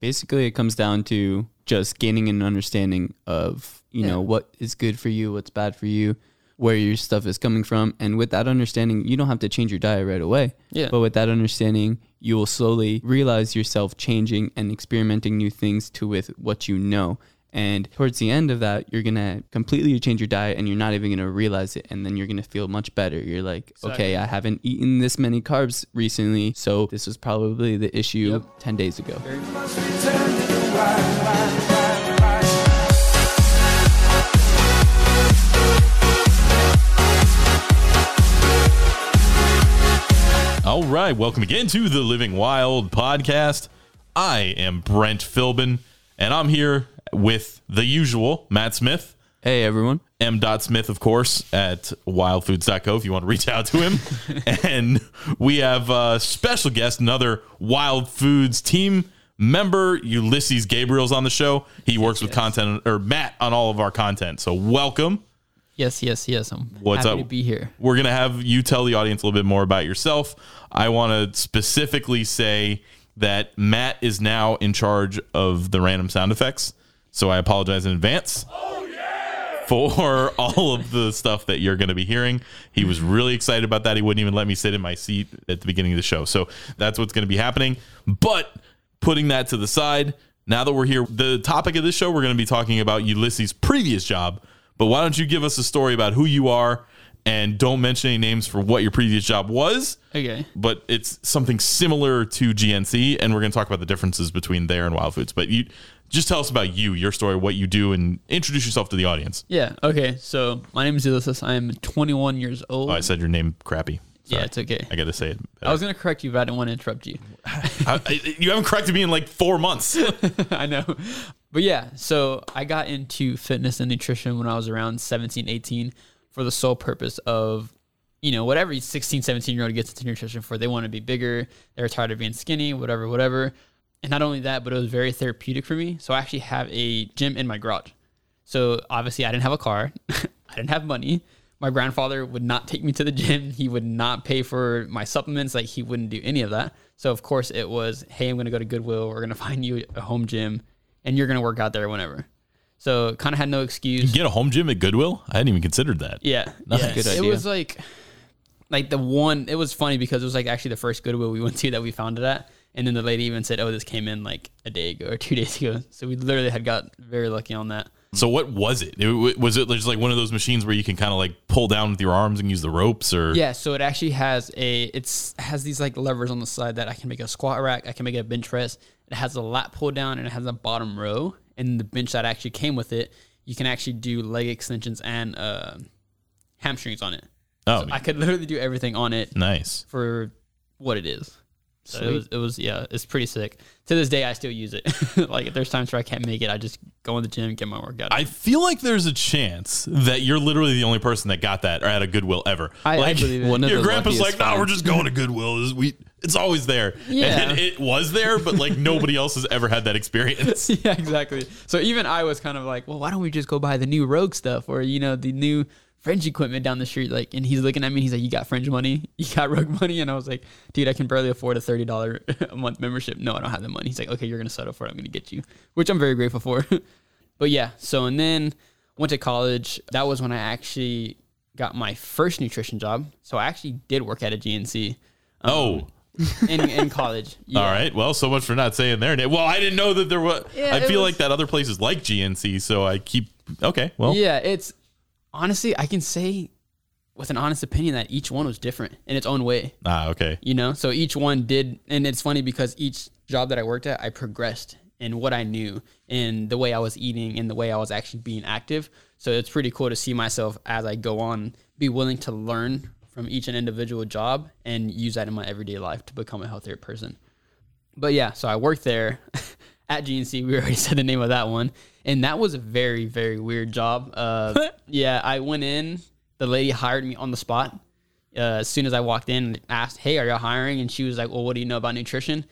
Basically, it comes down to just gaining an understanding of, you Yeah. know, what is good for you, what's bad for you, where your stuff is coming from. And with that understanding, you don't have to change your diet right away. Yeah. But with that understanding, you will slowly realize yourself changing and experimenting new things to with what you know. And towards the end of that, you're gonna completely change your diet and you're not even gonna realize it. And then you're gonna feel much better. You're like, okay, I haven't eaten this many carbs recently. So this was probably the issue Yep. 10 days ago. All right, welcome again to the Living Wild podcast. I am Brent Philbin, and I'm here with the usual Matt Smith, Hey, everyone. M. Dot Smith, of course, at wildfoods.co if you want to reach out to him. and we have a special guest, another Wild Foods team member, Ulysses Gabriel's on the show. He works with content, or Matt on all of our content. So welcome. Yes, yes, yes. I'm What's happy up? to be here. We're going to have you tell the audience a little bit more about yourself. I want to specifically say that Matt is now in charge of the random sound effects. So I apologize in advance. For all of the stuff that you're going to be hearing. He was really excited about that. He wouldn't even let me sit in my seat at the beginning of the show. So that's what's going to be happening. But putting that to the side, now that we're here, the topic of this show, we're going to be talking about Ulysses' previous job. But why don't you give us a story about who you are and don't mention any names for what your previous job was? Okay. But it's something similar to GNC, and we're going to talk about the differences between there and Wild Foods. But you just tell us about you, your story, what you do, and introduce yourself to the audience. Yeah. Okay. So my name is Ulysses. I am 21 years old. Oh, I said your name crappy. yeah, it's okay. I got to say it. I was gonna correct you, but I didn't want to interrupt you. I- I- you haven't corrected me in like four months. I know. But yeah, so I got into fitness and nutrition when I was around 17, 18 for the sole purpose of, you know, whatever 16, 17 year old gets into nutrition for. They want to be bigger, they're tired of being skinny, whatever, whatever. And not only that, but it was very therapeutic for me. So I actually have a gym in my garage. So obviously I didn't have a car. I didn't have money. My grandfather would not take me to the gym. He would not pay for my supplements. Like he wouldn't do any of that. So of course it was, hey, I'm gonna go to Goodwill. We're gonna find you a home gym, and you're gonna work out there whenever. So kind of had no excuse. Get a home gym at Goodwill? I hadn't even considered that. Yeah, a yeah. good idea. It was like, like the one. It was funny because it was like actually the first Goodwill we went to that we found it at, and then the lady even said, "Oh, this came in like a day ago or two days ago." So we literally had got very lucky on that. So what was it? it? Was it just like one of those machines where you can kind of like pull down with your arms and use the ropes, or Yeah, so it actually has a it's has these like levers on the side that I can make a squat rack, I can make a bench press. It has a lat pull down and it has a bottom row. And the bench that actually came with it, you can actually do leg extensions and uh, hamstrings on it. oh, I could literally do everything on it nice. for what it is. So it was, it was yeah, it's pretty sick. To this day, I still use it. like if there's times where I can't make it, I just go in the gym, and get my workout. I feel like there's a chance that you're literally the only person that got that or at a Goodwill ever. I- I like believe it. One your the grandpa's like, "No, finds." we're just going to Goodwill. It's- We, it's always there." Yeah. and it was there, but like nobody else has ever had that experience. yeah, exactly. So even I was kind of like, well, why don't we just go buy the new Rogue stuff or you know the new Fringe equipment down the street? Like, and he's looking at me, he's like, you got Fringe money, you got Rogue money, and I was like, dude, I can barely afford a thirty dollar a month membership. No, I don't have the money. He's like, okay, you're gonna settle for it. I'm gonna get you, which I'm very grateful for. but yeah, so and then went to college. That was when I actually got my first nutrition job. So I actually did work at a GNC um, oh, in, in college. Yeah. all right. Well, so much for not saying their name. Well, I didn't know that there was. Yeah, I feel was- like that other place is like GNC, so I keep. Okay, well, Yeah, it's honestly, I can say with an honest opinion that each one was different in its own way. ah, okay. You know, so each one did, and it's funny because each job that I worked at, I progressed in what I knew, in the way I was eating, and the way I was actually being active. So it's pretty cool to see myself as I go on, be willing to learn from each and individual job and use that in my everyday life to become a healthier person. But yeah, so I worked there at GNC. We already said the name of that one, and that was a very, very weird job. Uh, yeah, I went in. The lady hired me on the spot. Uh, as soon as I walked in, and asked, "Hey, are y'all hiring?" And she was like, "Well, what do you know about nutrition?"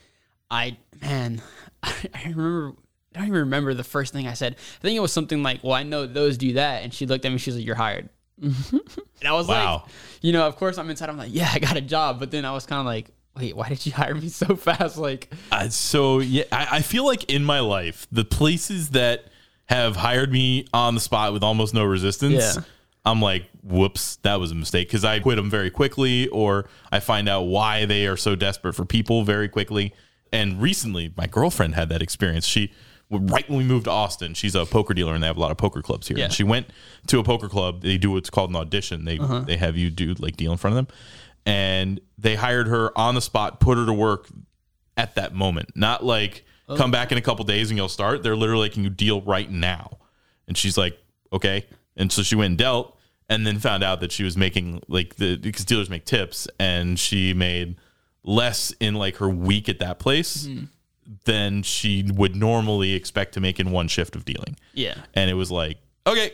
I man, I, remember. I don't even remember the first thing I said. I think it was something like, "Well, I know those do that," and she looked at me. She's like, "You're hired." and I was Wow. like, you know, of course I'm inside. I'm like, "Yeah, I got a job," but then I was kind of like, wait, why did you hire me so fast? Like, Uh, so yeah, I, I feel like in my life, the places that have hired me on the spot with almost no resistance, Yeah. I'm like, whoops, that was a mistake because I quit them very quickly, or I find out why they are so desperate for people very quickly. And recently, my girlfriend had that experience. She right when we moved to Austin, she's a poker dealer and they have a lot of poker clubs here. Yeah. And she went to a poker club. They do what's called an audition. They uh-huh. they have you do like deal in front of them, and they hired her on the spot, put her to work at that moment. Not like Oh. come back in a couple days and you'll start. They're literally like, can you deal right now? And she's like, okay. And so she went and dealt and then found out that she was making like the because dealers make tips and she made less in like her week at that place hmm. than she would normally expect to make in one shift of dealing. yeah, And it was like, okay,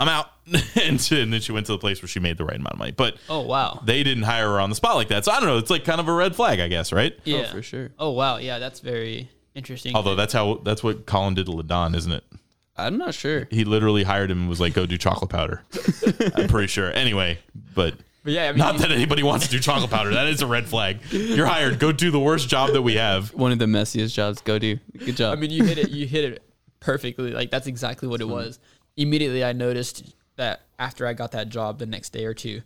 I'm out. and, she- and then she went to the place where she made the right amount of money. But oh wow, they didn't hire her on the spot like that. So I don't know. It's like kind of a red flag, I guess, right? yeah, oh, for sure. Oh wow, yeah, that's very interesting. Although that's how that's what Colin did to Lidan, isn't it? I'm not sure. He literally hired him and was like, "Go do chocolate powder." I'm pretty sure. Anyway, but but yeah, I mean, not that anybody wants to do chocolate powder. That is a red flag. You're hired. Go do the worst job that we have. One of the messiest jobs. Go do. Good job. I mean, you hit it. You hit it perfectly. Like that's exactly what it was. Immediately, I noticed that after I got that job, the next day or two,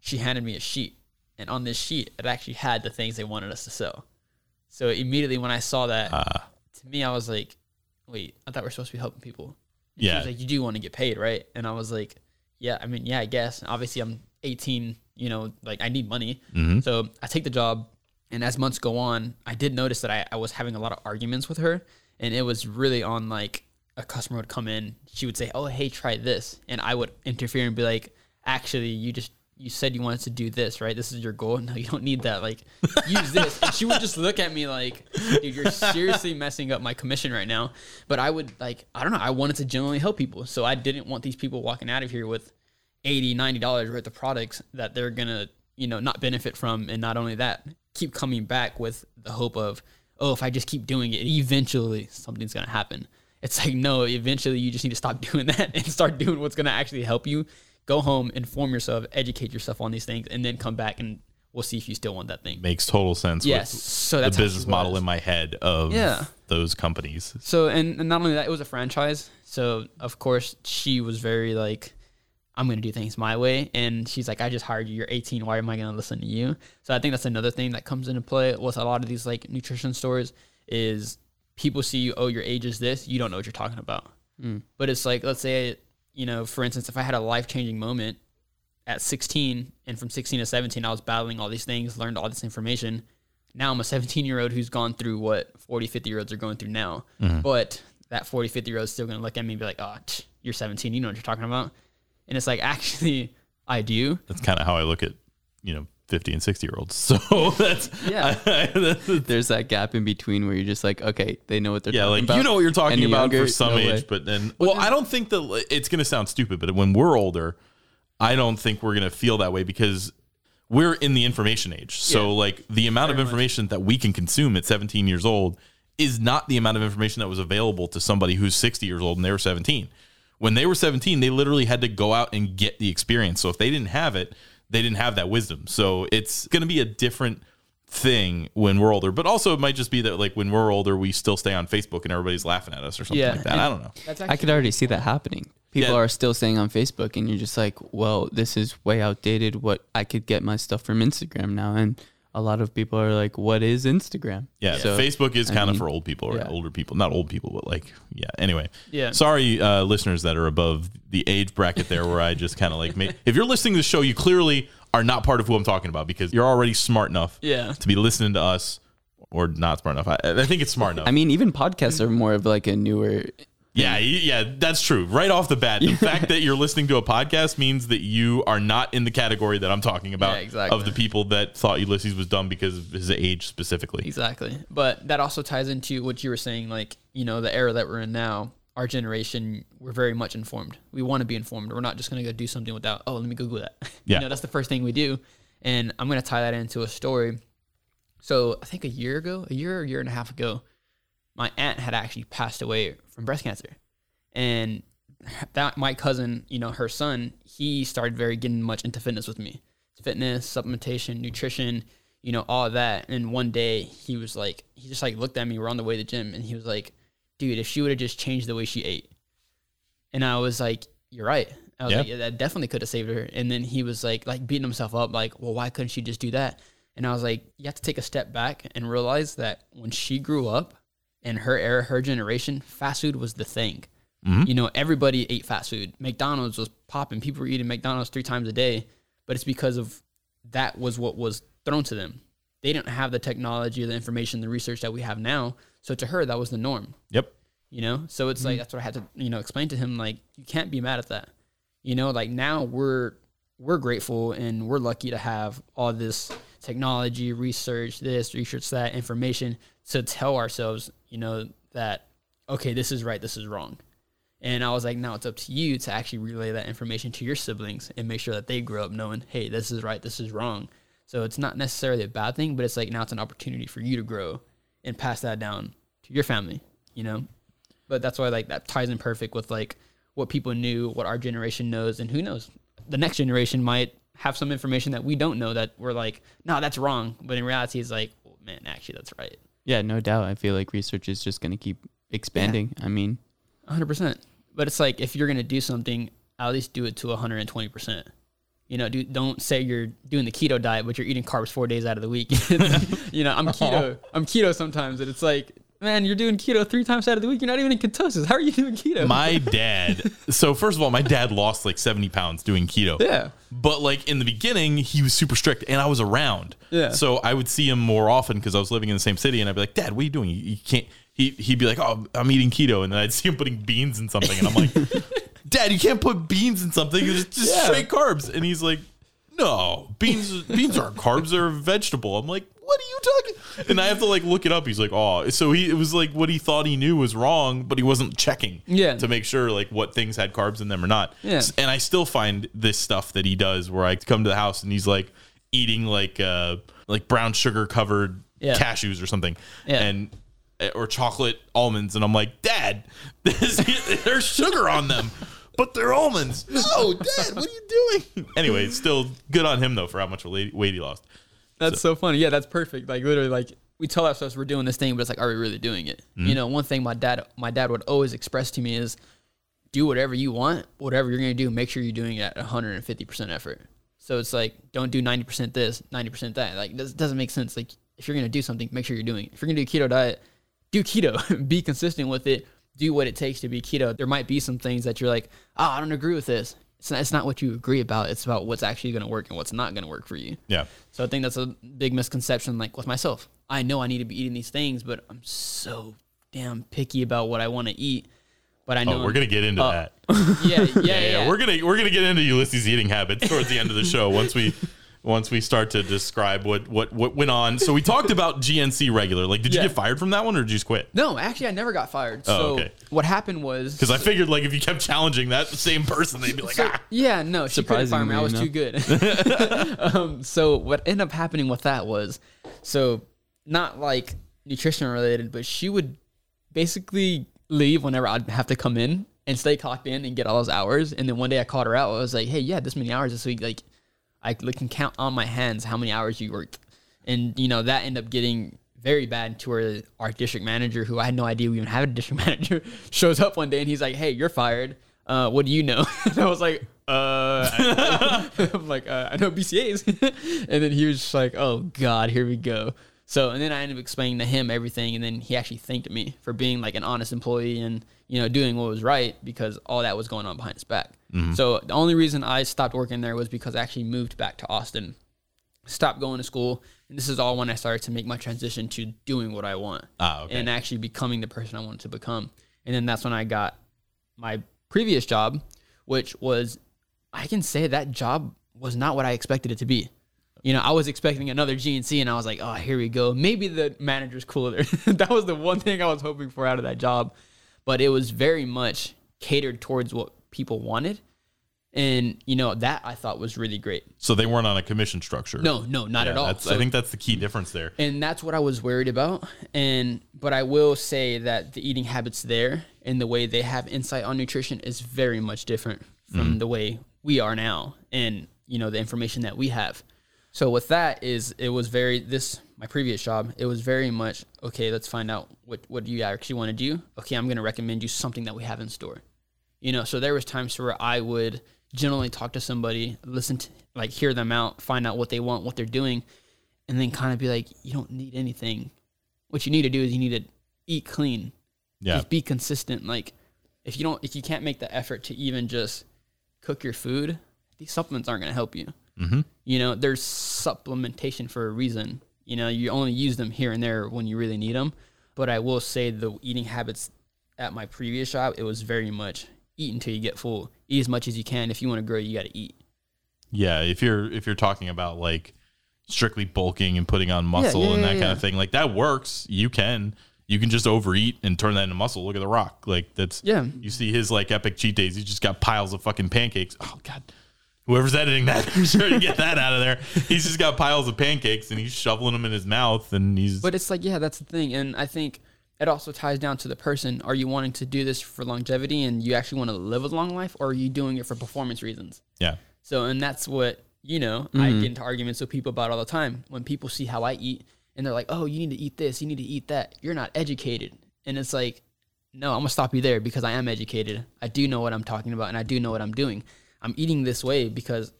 she handed me a sheet, and on this sheet, it actually had the things they wanted us to sell. So immediately, when I saw that, Ah. to me, I was like, "Wait, I thought we are supposed to be helping people." And She Yeah. was like, "You do want to get paid, right?" And I was like, "Yeah, I mean, yeah, I guess." Obviously, I'm 18. You know, like I need money. So I take the job, and as months go on, I did notice that I, I was having a lot of arguments with her, and it was really on like a customer would come in, she would say, "Oh, hey, try this," and I would interfere and be like, "Actually, you just you said you wanted to do this, right? This is your goal. No, you don't need that. Like, use this." And she would just look at me like, "Dude, you're seriously messing up my commission right now." But I would like, I don't know. I wanted to genuinely help people, so I didn't want these people walking out of here with 80 90 dollars worth of products that they're gonna you know not benefit from and not only that keep coming back with the hope of oh if i just keep doing it eventually something's gonna happen it's like no eventually you just need to stop doing that and start doing what's gonna actually help you go home inform yourself educate yourself on these things and then come back and we'll see if you still want that thing Makes total sense. yes With so the that's how she business model in my head of Yeah. those companies. So and, and not only that, it was a franchise. So of course she was very like, I'm gonna do things my way. And she's like, I just hired you. You're 18. Why am I gonna listen to you? So I think that's another thing that comes into play with a lot of these like nutrition stores is people see you. Oh, your age is this. You don't know what you're talking about. Hmm. But it's like, let's say, you know, for instance, if I had a life changing moment at 16 and from 16 to 17 i was battling all these things learned all this information. Now i'm a 17 year old who's gone through what 40 50 year olds are going through now. Mm-hmm. But that 40 50 year old is still going to look at me and be like oh tch, you're 17 you know what you're talking about. And it's like actually i do. That's kind of how I look at you know 50 and 60 year olds. So that's Yeah. that's- There's that gap in between where you're just like, okay, they know what they're yeah, talking like about. you know what you're talking the about younger, for some no age, way. but then well, I don't think that it's going to sound stupid, but when we're older, I don't think we're going to feel that way because we're in the information age. So Yeah. like the amount of information that we can consume at 17 years old is not the amount of information that was available to somebody who's 60 years old and they were 17. When they were 17, they literally had to go out and get the experience. So if they didn't have it, they didn't have that wisdom. So it's going to be a different thing when we're older. But also it might just be that like when we're older, we still stay on Facebook and everybody's laughing at us or something Yeah. like that. I don't know. that's I could already see that happening. People Yeah. are still staying on Facebook, and you're just like, well, this is way outdated. What I could get my stuff from Instagram now, and a lot of people are like, what is Instagram? Yeah, So, Facebook is kind of for old people or yeah. older people, not old people, but like yeah. Anyway, Yeah. Sorry, uh, listeners that are above the age bracket there, where I just kind of like, make, if you're listening to the show, you clearly are not part of who I'm talking about because you're already smart enough, Yeah. to be listening to us, or not smart enough. I, I think it's smart enough. I mean, even podcasts are more of like a newer. Yeah, yeah, that's true. Right off the bat, the fact that you're listening to a podcast means that you are not in the category that I'm talking about Yeah, exactly. of the people that thought Ulysses was dumb because of his age specifically. Exactly. But that also ties into what you were saying, like, you know, the era that we're in now, our generation, we're very much informed. We want to be informed. We're not just going to go do something without, oh, let me Google that. Yeah. You know, that's the first thing we do. And I'm going to tie that into a story. So I think a year ago, a year or a year and a half ago, my aunt had actually passed away from breast cancer. And that my cousin, you know, her son, he started very getting much into fitness with me. Fitness, supplementation, nutrition, you know, all that. And one day he was like, he just like looked at me. We're on the way to the gym, and he was like, "Dude, if she would have just changed the way she ate," and I was like, "You're right." I was like, yeah, "That definitely could have saved her." And then he was like, like beating himself up, like, "Well, why couldn't she just do that?" And I was like, "You have to take a step back and realize that when she grew up, in her era, her generation, fast food was the thing." Mm-hmm. You know, everybody ate fast food. McDonald's was popping. People were eating McDonald's three times a day, but it's because of that was what was thrown to them. They didn't have the technology, the information, the research that we have now. So to her, that was the norm. Yep. You know, so it's like mm-hmm. that's what I had to you know explain to him. Like you can't be mad at that. You know, like now we're we're grateful and we're lucky to have all this technology, research, this, research that, information to tell ourselves, you know, that okay, this is right, this is wrong. And I was like, now it's up to you to actually relay that information to your siblings and make sure that they grow up knowing, hey, this is right, this is wrong. So it's not necessarily a bad thing, but it's like now it's an opportunity for you to grow and pass that down to your family, you know? But that's why like that ties in perfect with like what people knew, what our generation knows, and who knows, the next generation might have some information that we don't know that we're like, no, that's wrong. But in reality, it's like, well, man, actually, that's right. Yeah, no doubt. I feel like research is just going to keep expanding. I mean, 100%. But it's like if you're going to do something, at least do it to 120%. You know, do, don't say you're doing the keto diet, but you're eating carbs four days out of the week. you know, I'm keto. I'm keto sometimes, and it's like, man, you're doing keto three times out of the week. You're not even in ketosis. How are you doing keto? My dad. So first of all, my dad lost like seventy pounds doing keto. yeah. But like in the beginning, he was super strict, and I was around. Yeah. So I would see him more often because I was living in the same city, and I'd be like, "Dad, what are you doing? You, you can't." He he'd be like, "Oh, I'm eating keto," and then I'd see him putting beans in something, and I'm like, "Dad, you can't put beans in something. It's just Yeah. straight carbs." And he's like, "No, beans beans aren't carbs. They're a vegetable." I'm like, "What are you talking?" And I have to like look it up. He's like, "Oh," so he it was like what he thought he knew was wrong, but he wasn't checking Yeah. to make sure like what things had carbs in them or not. Yeah. And I still find this stuff that he does where I come to the house and he's like eating like uh like brown sugar covered Yeah. cashews or something. Yeah. And eh, or chocolate almonds and I'm like, "Dad, this, there's sugar on them." But they're almonds. No, Dad, what are you doing? Anyway, still good on him though for how much weight he lost. That's so, funny. Yeah, that's perfect. Like literally, like we tell ourselves we're doing this thing, but it's like, are we really doing it? You mm-hmm. know, one thing my dad my dad would always express to me is, do whatever you want, whatever you're gonna do, make sure you're doing it at 150 percent effort. So it's like, don't do 90 percent this, 90 percent that. Like this doesn't make sense. Like if you're gonna do something, make sure you're doing it. If you're gonna do a keto diet, do keto. be consistent with it. Do what it takes to be keto. There might be some things that you're like, oh, I don't agree with this. It's not, it's not what you agree about. It's about what's actually going to work and what's not going to work for you. Yeah. So I think that's a big misconception, like with myself. I know I need to be eating these things, but I'm so damn picky about what I want to eat. But I oh, know Oh, we're gonna get into uh, that. yeah, yeah, yeah, Yeah, yeah, we're gonna we're gonna get into Ulysses' eating habits towards the end of the show once we once we start to describe what what what went on. So we talked about GNC regular. Like, did you get fired from that one or did you just quit? no, actually, I never got fired. So Oh, okay. what happened was Because I figured like if you kept challenging that same person, they'd be like, So, ah. yeah, no, she couldn't fire me. I was Surprisingly, too good. um, so what ended up happening with that was, so not like nutrition related, but she would basically leave whenever I'd have to come in and stay clocked in and get all those hours. And then one day I called her out. I was like, "Hey, yeah, this many hours this week. Like, I can count on my hands how many hours you worked." And you know that ended up getting very bad to where our district manager, who I had no idea we even had a district manager, shows up one day and he's like, "Hey, you're fired. Uh, what do you know?" and I was like, "Uh, I, am like, uh, I know BCAA's." and then he was just like, "Oh God, here we go." So, and then I ended up explaining to him everything, and then he actually thanked me for being like an honest employee and you know doing what was right because all that was going on behind his back. So the only reason I stopped working there was because I actually moved back to Austin stopped going to school. And this is all when I started to make my transition to doing what I want Ah, okay. and actually becoming the person I wanted to become. And then that's when I got my previous job, which was, I can say that job was not what I expected it to be. You know, I was expecting another GNC and I was like, oh, here we go. Maybe the manager's cooler. that was the one thing I was hoping for out of that job. But it was very much catered towards what people wanted. And, you know, that I thought was really great. So they weren't on a commission structure. No, no, not Yeah, at all. That's, I think that's the key difference there. and that's what I was worried about. And but I will say that the eating habits there and the way they have insight on nutrition is very much different from mm-hmm. the way we are now, and you know the information that we have. So with that is it was very this my previous job. It was very much okay. Let's find out what what you actually want to do. Okay, I'm going to recommend you something that we have in store. You know, so there was times where I would generally talk to somebody, listen to like hear them out, find out what they want, what they're doing, and then kind of be like, you don't need anything. What you need to do is you need to eat clean. Yeah. Just be consistent. Like if you don't if you can't make the effort to even just cook your food, these supplements aren't going to help you. Mm-hmm. You know, there's supplementation for a reason. You know, you only use them here and there when you really need them. But I will say the eating habits at my previous job, it was very much eat until you get full. Eat as much as you can. If you want to grow, you got to eat. Yeah, if you're if you're talking about like strictly bulking and putting on muscle yeah, and yeah, that kind yeah. of thing, like that works. You can you can just overeat and turn that into muscle. Look at the Rock. Like that's Yeah. You see his like epic cheat days. He just got piles of fucking pancakes. Oh god. Whoever's editing that, I'm sure to get that out of there. He's just got piles of pancakes and he's shoveling them in his mouth and he's But it's like, yeah, that's the thing. And I think it also ties down to the person. Are you wanting to do this for longevity and you actually want to live a long life, or are you doing it for performance reasons? yeah. So, and that's what, you know, I mm-hmm. get into arguments with people about all the time. When people see how I eat and they're like, oh, you need to eat this, you need to eat that. You're not educated. And it's like, no, I'm going to stop you there because I am educated. I do know what I'm talking about and I do know what I'm doing. I'm eating this way because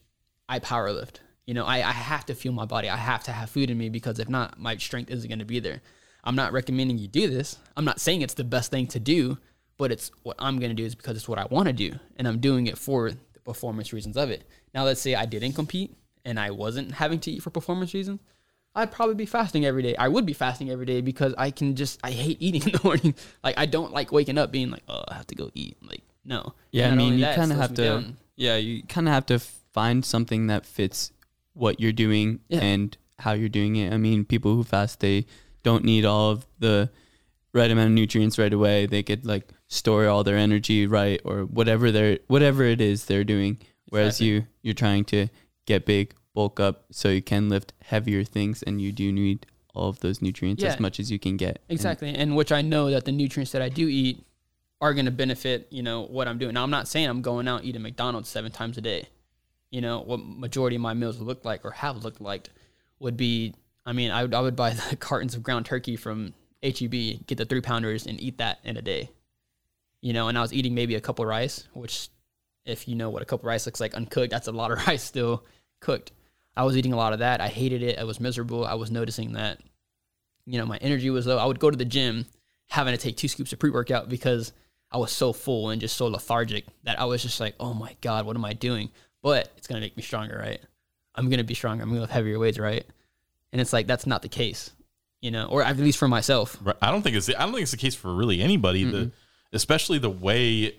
I power lift. You know, I, I have to fuel my body. I have to have food in me because if not, my strength isn't going to be there. I'm not recommending you do this. I'm not saying it's the best thing to do, but it's what I'm going to do is because it's what I want to do. And I'm doing it for the performance reasons of it. Now, let's say I didn't compete and I wasn't having to eat for performance reasons. I'd probably be fasting every day. I would be fasting every day because I can just, I hate eating in the morning. Like, I don't like waking up being like, oh, I have to go eat. Like, no. Yeah, I And not mean, you kind of have to. down. Yeah, you kind of have to find something that fits what you're doing Yeah. and how you're doing it. I mean, people who fast they don't need all of the right amount of nutrients right away. They could like store all their energy right or whatever they're whatever it is they're doing. Whereas Exactly. you you're trying to get big, bulk up, so you can lift heavier things, and you do need all of those nutrients Yeah. as much as you can get. And- Exactly. And which I know that the nutrients that I do eat are going to benefit, you know, what I'm doing. Now, I'm not saying I'm going out eating McDonald's seven times a day. You know, what majority of my meals look like or have looked like would be, I mean, I would, I would buy the cartons of ground turkey from HEB, get the three pounders and eat that in a day. You know, and I was eating maybe a cup of rice, which if you know what a cup of rice looks like uncooked, that's a lot of rice still cooked. I was eating a lot of that. I hated it. I was miserable. I was noticing that, you know, my energy was low. I would go to the gym having to take two scoops of pre workout because I was so full and just so lethargic that I was just like, oh my God, what am I doing? But it's going to make me stronger, right? I'm going to be stronger. I'm going to lift heavier weights, right? And it's like, that's not the case, you know, or at least for myself. Right. I don't think it's I don't think it's the case for really anybody. The especially the way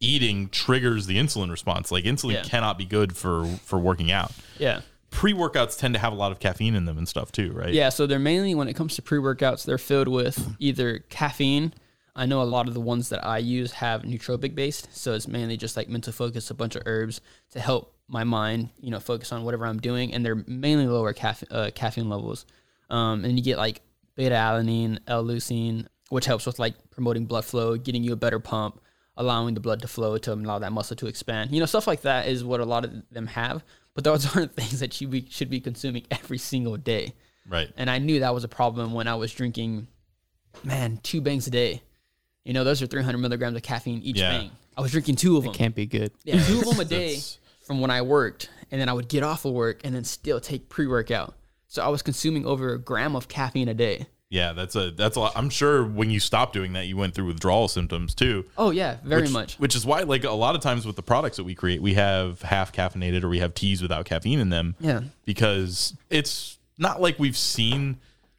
eating triggers the insulin response. Like insulin Yeah. cannot be good for for working out. Yeah. Pre workouts tend to have a lot of caffeine in them and stuff too, right? Yeah, so they're mainly when it comes to pre-workouts, they're filled with either caffeine. I know a lot of the ones that I use have nootropic based, so it's mainly just like mental focus, a bunch of herbs to help my mind, you know, focus on whatever I'm doing, and they're mainly lower caffe- uh, caffeine levels. Um, and you get like beta alanine, L-leucine, which helps with like promoting blood flow, getting you a better pump, allowing the blood to flow to allow that muscle to expand. You know, stuff like that is what a lot of them have. But those aren't things that you be, should be consuming every single day. Right. And I knew that was a problem when I was drinking, man, two bangs a day. You know, those are 300 milligrams of caffeine each Yeah. bang. I was drinking two of them. It can't be good. Yeah, two of them a day That's- from when I worked. And then I would get off of work and then still take pre workout. So I was consuming over a gram of caffeine a day. Yeah, that's a that's a lot. I'm sure when you stopped doing that, you went through withdrawal symptoms too. Oh, yeah, very which, much. Which is why, like a lot of times with the products that we create, we have half caffeinated or we have teas without caffeine in them. Yeah. because it's not like we've seen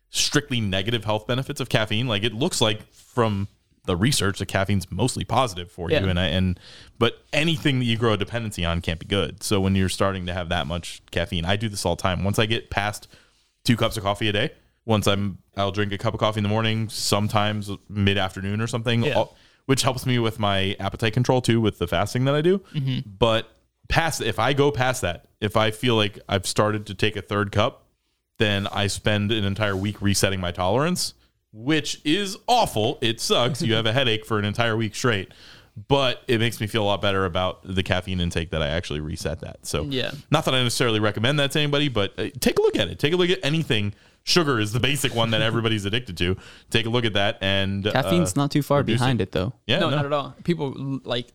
strictly negative health benefits of caffeine. Like it looks like from the research that caffeine's mostly positive for Yeah. you, and I, and but anything that you grow a dependency on can't be good. So when you're starting to have that much caffeine, I do this all the time. Once I get past two cups of coffee a day, once I'm I'll drink a cup of coffee in the morning, sometimes mid afternoon or something, Yeah. all- which helps me with my appetite control too with the fasting that I do. Mm-hmm. But past if I go past that, if I feel like I've started to take a third cup, then I spend an entire week resetting my tolerance, which is awful. It sucks. you have a headache for an entire week straight. but it makes me feel a lot better about the caffeine intake that I actually reset that. So Yeah. not that I necessarily recommend that to anybody, but uh, take a look at it. Take a look at anything. Sugar is the basic one that everybody's addicted to. Take a look at that, and Caffeine's uh, not too far behind it, though. Yeah, no, no, not at all. People like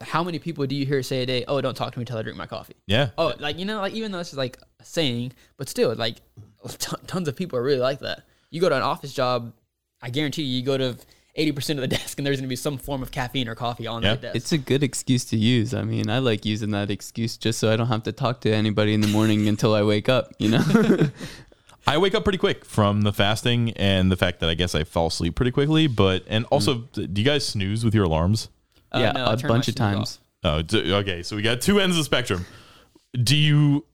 how many people do you hear say a day, "Oh, don't talk to me until I drink my coffee." yeah. Oh, like you know, like even though it's just like a saying, but still, like t- tons of people are really like that. You go to an office job, I guarantee you, you go to eighty percent of the desk, and there's gonna be some form of caffeine or coffee on Yeah. that desk. It's a good excuse to use. I mean, I like using that excuse just so I don't have to talk to anybody in the morning until I wake up, you know? I wake up pretty quick from the fasting and the fact that I guess I fall asleep pretty quickly. But and also, do you guys snooze with your alarms? Uh, yeah, no, I a turn my bunch of times. off. Oh, d- okay. So we got two ends of the spectrum. Do you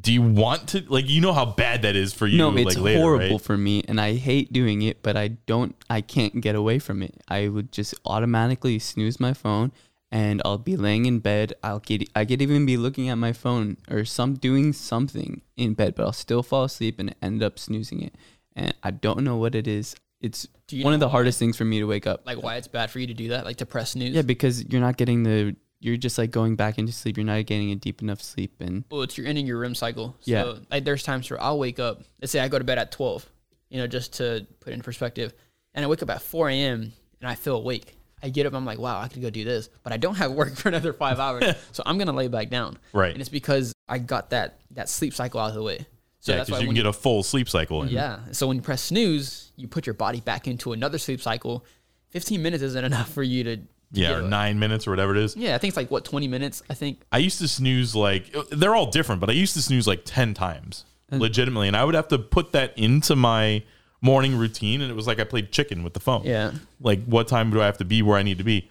do you want to like you know how bad that is for you? No, it's like, later, horrible right? for me, and I hate doing it. But I don't, I can't get away from it. I would just automatically snooze my phone, and I'll be laying in bed. I'll get, I could even be looking at my phone or some doing something in bed, but I'll still fall asleep and end up snoozing it. And I don't know what it is. It's one of the hardest things for me to wake up. Like why it's bad for you to do that, like to press snooze. Yeah, because you're not getting the. You're just like going back into sleep. You're not getting a deep enough sleep, and well, it's you're ending your REM cycle. So Yeah. like there's times where I'll wake up. Let's say I go to bed at twelve, you know, just to put it in perspective, and I wake up at four a.m. and I feel awake. I get up, I'm like, wow, I could go do this, but I don't have work for another five hours, so I'm gonna lay back down. Right. and it's because I got that that sleep cycle out of the way. So yeah, because you can get a full sleep cycle in. yeah. So when you press snooze, you put your body back into another sleep cycle. Fifteen minutes isn't enough for you to. Yeah, or nine minutes or whatever it is. Yeah, I think it's like what twenty minutes. I think. I used to snooze like they're all different, but I used to snooze like ten times mm. legitimately, and I would have to put that into my morning routine, and it was like I played chicken with the phone. Yeah. like what time do I have to be where I need to be?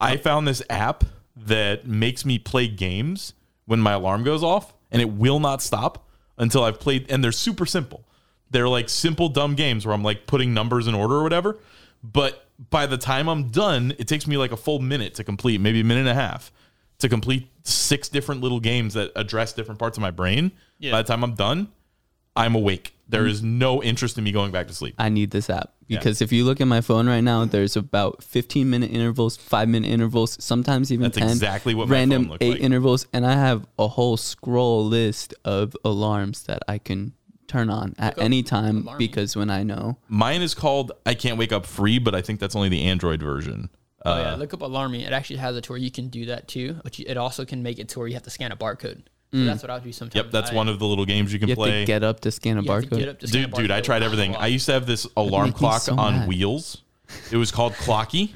I uh. found this app that makes me play games when my alarm goes off, and it will not stop until I've played. And they're super simple. They're like simple dumb games where I'm like putting numbers in order or whatever. But by the time I'm done, it takes me like a full minute to complete, maybe a minute and a half to complete six different little games that address different parts of my brain. Yeah. By the time I'm done, I'm awake. There is no interest in me going back to sleep. I need this app because if you look at my phone right now, there's about 15 minute intervals, five minute intervals, sometimes even That's 10 exactly what my random phone eight like. intervals, and I have a whole scroll list of alarms that I can turn on at up any time Alarm because when I know Mine is called I Can't Wake Up Free, but I think that's only the Android version. Oh Uh, yeah, look up Alarmy. It actually has a tour you can do that too, but you, it also can make it to where you have to scan a barcode. So that's what I would do sometimes. Yep, that's I- one of the little games you can you have play. to get up to scan a you have get barcode. up to scan a dude, dude, I tried everything. I used to have this alarm clock so on mad. wheels. It was called Clocky,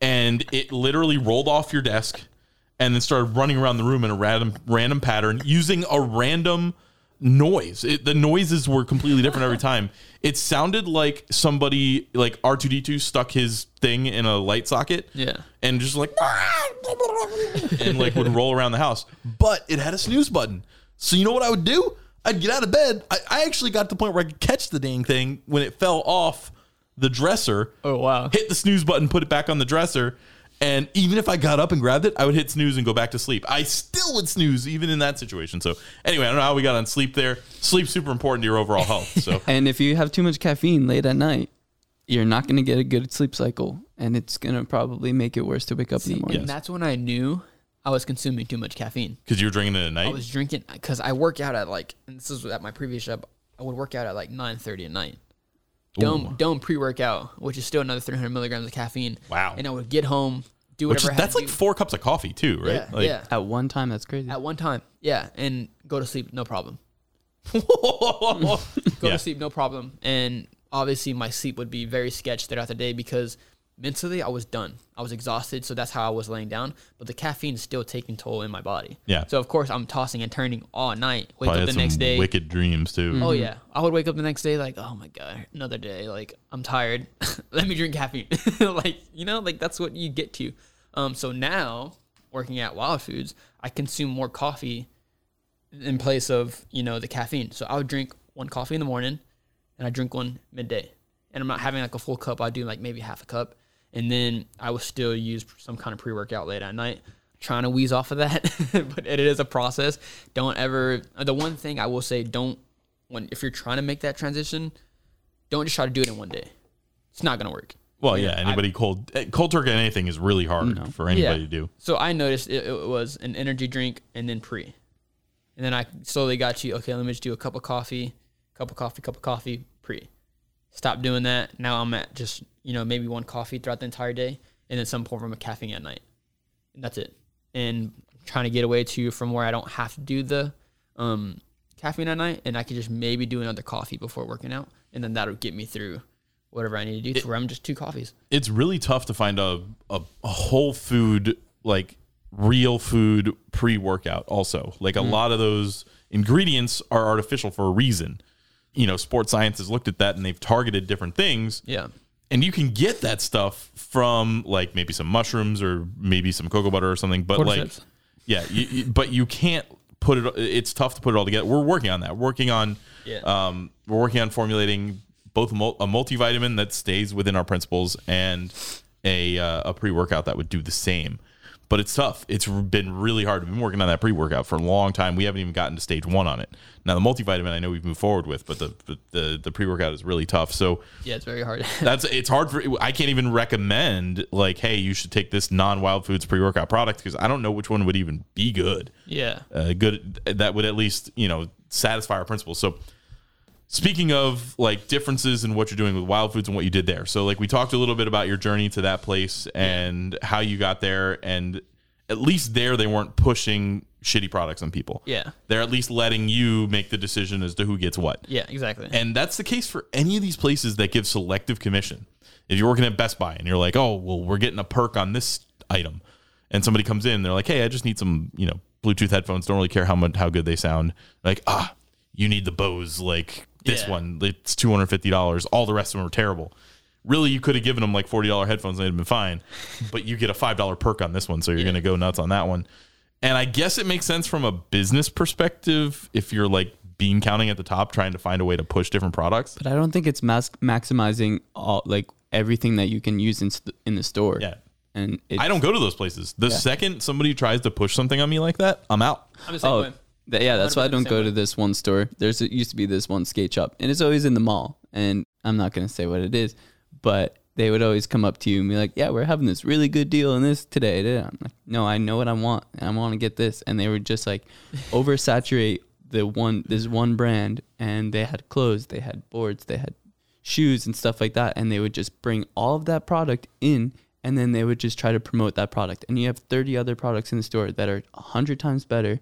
and it literally rolled off your desk and then started running around the room in a random random pattern using a random noise. It, the noises were completely different every time. It sounded like somebody like R2D2 stuck his thing in a light socket. Yeah. And just like and like would roll around the house. But it had a snooze button. So you know what I would do? I'd get out of bed. I, I actually got to the point where I could catch the dang thing when it fell off the dresser. Oh wow. Hit the snooze button, put it back on the dresser. And even if I got up and grabbed it, I would hit snooze and go back to sleep. I still would snooze even in that situation. So anyway, I don't know how we got on sleep there. Sleep's super important to your overall health. So And if you have too much caffeine late at night, you're not going to get a good sleep cycle, and it's going to probably make it worse to wake up in the morning. And that's when I knew I was consuming too much caffeine. because you were drinking it at night. I was drinking because I work out at like, and this is at my previous job. I would work out at like nine thirty at night. Don't don't pre workout, which is still another three hundred milligrams of caffeine. Wow. And I would get home, do which whatever. is, that's like do. four cups of coffee too, right? Yeah, like, yeah. At one time, that's crazy. At one time, yeah, and go to sleep, no problem. Go Yeah. to sleep, no problem. And obviously, my sleep would be very sketched throughout the day because mentally I was done. I was exhausted, so that's how I was laying down. But the caffeine is still taking toll in my body. Yeah. So of course I'm tossing and turning all night. Wake Probably up had the some next day. wicked dreams too. Oh yeah, I would wake up the next day like, oh my god, another day. Like I'm tired. Let me drink caffeine. like you know, like that's what you get to. Um, so now working at Wild Foods, I consume more coffee in place of you know the caffeine. So I would drink one coffee in the morning, and I drink one midday. And I'm not having like a full cup. I do like maybe half a cup, and then I will still use some kind of pre workout late at night. Trying to wheeze off of that, but it is a process. Don't ever. The one thing I will say, don't when if you're trying to make that transition, don't just try to do it in one day. It's not gonna work. Well, yeah, anybody cold eh, cold turkey on anything is really hard for anybody to do. So I noticed it, it was an energy drink and then pre. And then I slowly got you, okay, let me just do a cup of coffee, cup of coffee, cup of coffee, pre. Stop doing that. Now I'm at just, you know, maybe one coffee throughout the entire day and then some form of caffeine at night. And that's it. And trying to get away to from where I don't have to do the um, caffeine at night and I can just maybe do another coffee before working out. And then that'll get me through whatever I need to do to where I'm just two coffees. It's really tough to find a, a, a whole food, like real food pre workout, also. Like a lot of those ingredients are artificial for a reason. You know, sports science has looked at that and they've targeted different things. Yeah. And you can get that stuff from like maybe some mushrooms or maybe some cocoa butter or something. But like, Cordyceps. yeah, you, you- but you can't put it. It's tough to put it all together. We're working on that. We're working on, Yeah. um, we're working on formulating both a, a multivitamin that stays within our principles and a uh, a pre workout that would do the same. But it's tough. It's been really hard. We've been working on that pre workout for a long time. We haven't even gotten to stage one on it. Now the multivitamin I know we've moved forward with, but the but the the pre workout is really tough. So Yeah, it's very hard. that's it's hard for I can't even recommend like hey you should take this non wild foods pre workout product because I don't know which one would even be good yeah. uh, good that would at least you know satisfy our principles. So speaking of like differences in what you're doing with wild foods and what you did there. So like we talked a little bit about your journey to that place and how you got there and at least there they weren't pushing shitty products on people. Yeah. They're at least letting you make the decision as to who gets what. Yeah, exactly. And that's the case for any of these places that give selective commission. If you're working at Best Buy and you're like, oh, well, we're getting a perk on this item, and somebody comes in, they're like, hey, I just need some, you know, Bluetooth headphones. Don't really care how much how good they sound. Like, ah, you need the Bose, like this Yeah. one. It's two hundred fifty dollars. All the rest of them are terrible. Really, you could have given them like forty dollar headphones and they'd have been fine. but you get a five dollar perk on this one, so you're gonna go nuts on that one. And I guess it makes sense from a business perspective if you're like bean counting at the top, trying to find a way to push different products. But I don't think it's mas- maximizing all like everything that you can use in st- in the store. Yeah. And it's, I don't go to those places. The Yeah. second somebody tries to push something on me like that, I'm out. I'm the same Oh, way. Th- yeah. That's why I don't go way. to this one store. There's it used to be this one skate shop, and it's always in the mall. And I'm not gonna say what it is, but they would always come up to you and be like, "Yeah, we're having this really good deal on this today." I'm like, "No, I know what I want. I want to get this." And they would just like oversaturate the one this one brand, and they had clothes, they had boards, they had shoes and stuff like that, and they would just bring all of that product in. And then they would just try to promote that product. And you have 30 other products in the store that are 100 times better.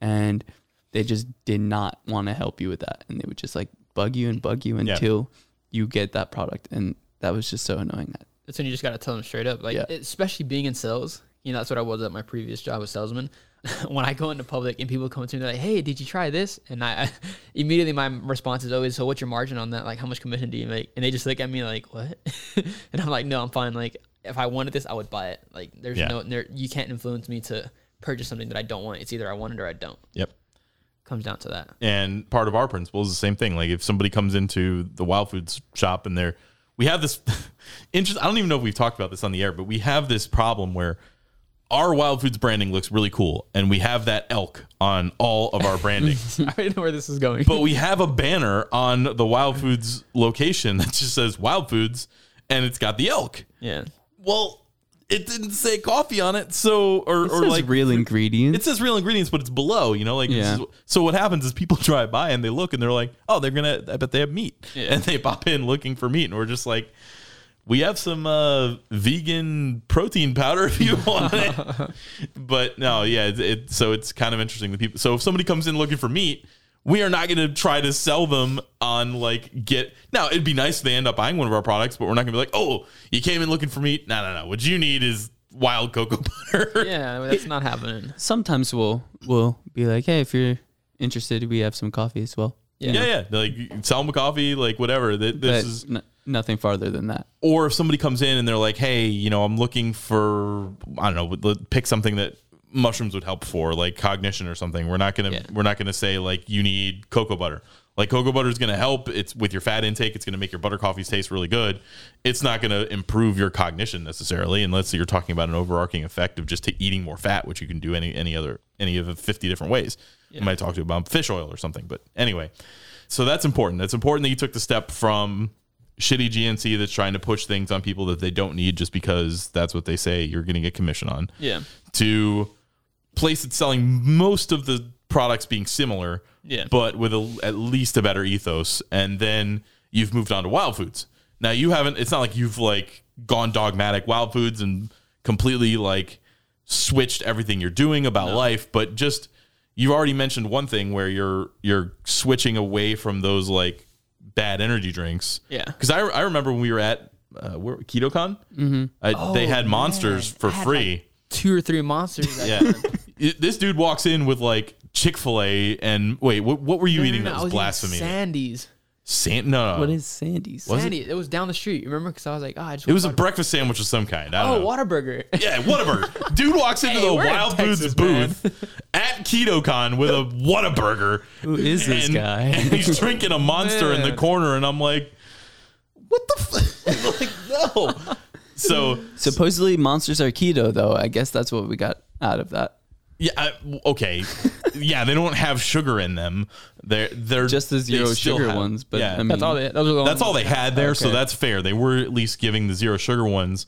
And they just did not want to help you with that. And they would just like bug you and bug you Yeah. until you get that product. And that was just so annoying that That's when you just got to tell them straight up. Like, Yeah. especially being in sales, you know, that's what I was at my previous job as salesman. when I go into public and people come to me, they're like, hey, did you try this? And I, I immediately, my response is always, so what's your margin on that? Like, how much commission do you make? And they just look at me like, what? and I'm like, no, I'm fine. Like, if I wanted this, I would buy it. Like, there's Yeah. no, there, you can't influence me to purchase something that I don't want. It's either I want it or I don't. Yep. Comes down to that. And part of our principle is the same thing. Like if somebody comes into the wild foods shop and they're, we have this interest. I don't even know if we've talked about this on the air, but we have this problem where our wild foods branding looks really cool, and we have that elk on all of our branding. I already know where this is going. but we have a banner on the Wild Foods location that just says Wild Foods, and it's got the elk. yeah. Well, it didn't say coffee on it, so or it or says like real ingredients. it says real ingredients, but it's below. You know, like Yeah. is- so. What happens is people drive by and they look and they're like, "Oh, they're gonna. I bet they have meat," Yeah. and they pop in looking for meat, and we're just like. We have some uh, vegan protein powder if you want it, but no, yeah. It, it so it's kind of interesting. The people. So if somebody comes in looking for meat, we are not going to try to sell them on like get. Now it'd be nice if they end up buying one of our products, but we're not going to be like, oh, you came in looking for meat. No, no, no. What you need is wild cocoa butter. Yeah. That's not happening. Sometimes we'll we'll be like, hey, if you're interested, we have some coffee as well. Yeah. Yeah, yeah. Like you sell them a coffee, like whatever. This But is, n- nothing farther than that. or if somebody comes in and they're like, "Hey, you know, I'm looking for, I don't know, pick something that mushrooms would help for, like cognition or something." We're not gonna, Yeah. we're not gonna say like you need cocoa butter. Like cocoa butter is gonna help. It's with your fat intake. It's gonna make your butter coffees taste really good. It's not gonna improve your cognition necessarily, unless you're talking about an overarching effect of just to eating more fat, which you can do any any other any of the 50 different ways. You might talk to about fish oil or something, but anyway. So that's important. That's important that you took the step from shitty GNC that's trying to push things on people that they don't need just because that's what they say you're getting a commission on. Yeah. To place that's selling most of the products being similar, Yeah. but with a, at least a better ethos. And then you've moved on to Wild Foods. Now you haven't. It's not like you've like gone dogmatic Wild Foods and completely like switched everything you're doing about life, but just you already mentioned one thing where you're you're switching away from those like bad energy drinks. Yeah. Because I, I remember when we were at uh, where, KetoCon, mm-hmm. they had monsters for free. Two or three monsters. Yeah. time. It- this dude walks in with like Chick Fil A and wait, what, what were you eating No, that no, I was eating blasphemy? Sandy's. San- no, no, What is Sandy's? Was it? Sandy. It? was down the street. Remember? Because I was like, oh, I just. it was a breakfast sandwich of some kind. I Whataburger. don't Oh, know. Whataburger. Yeah, Whataburger. Dude walks into Hey, the we're in Wild Texas, Foods booth at KetoCon with a Whataburger. Who is this and, guy? And he's drinking a monster in the corner, and I'm like, what the fuck? like, no. So, Supposedly monsters are keto, though. I guess that's what we got out of that. Yeah, I, okay. Yeah, they don't have sugar in them. They're, they're Just the zero sugar have- ones, but yeah. I mean, That's all they. Those are the That's only all they ones. had there, so that's fair. They were at least giving the zero sugar ones.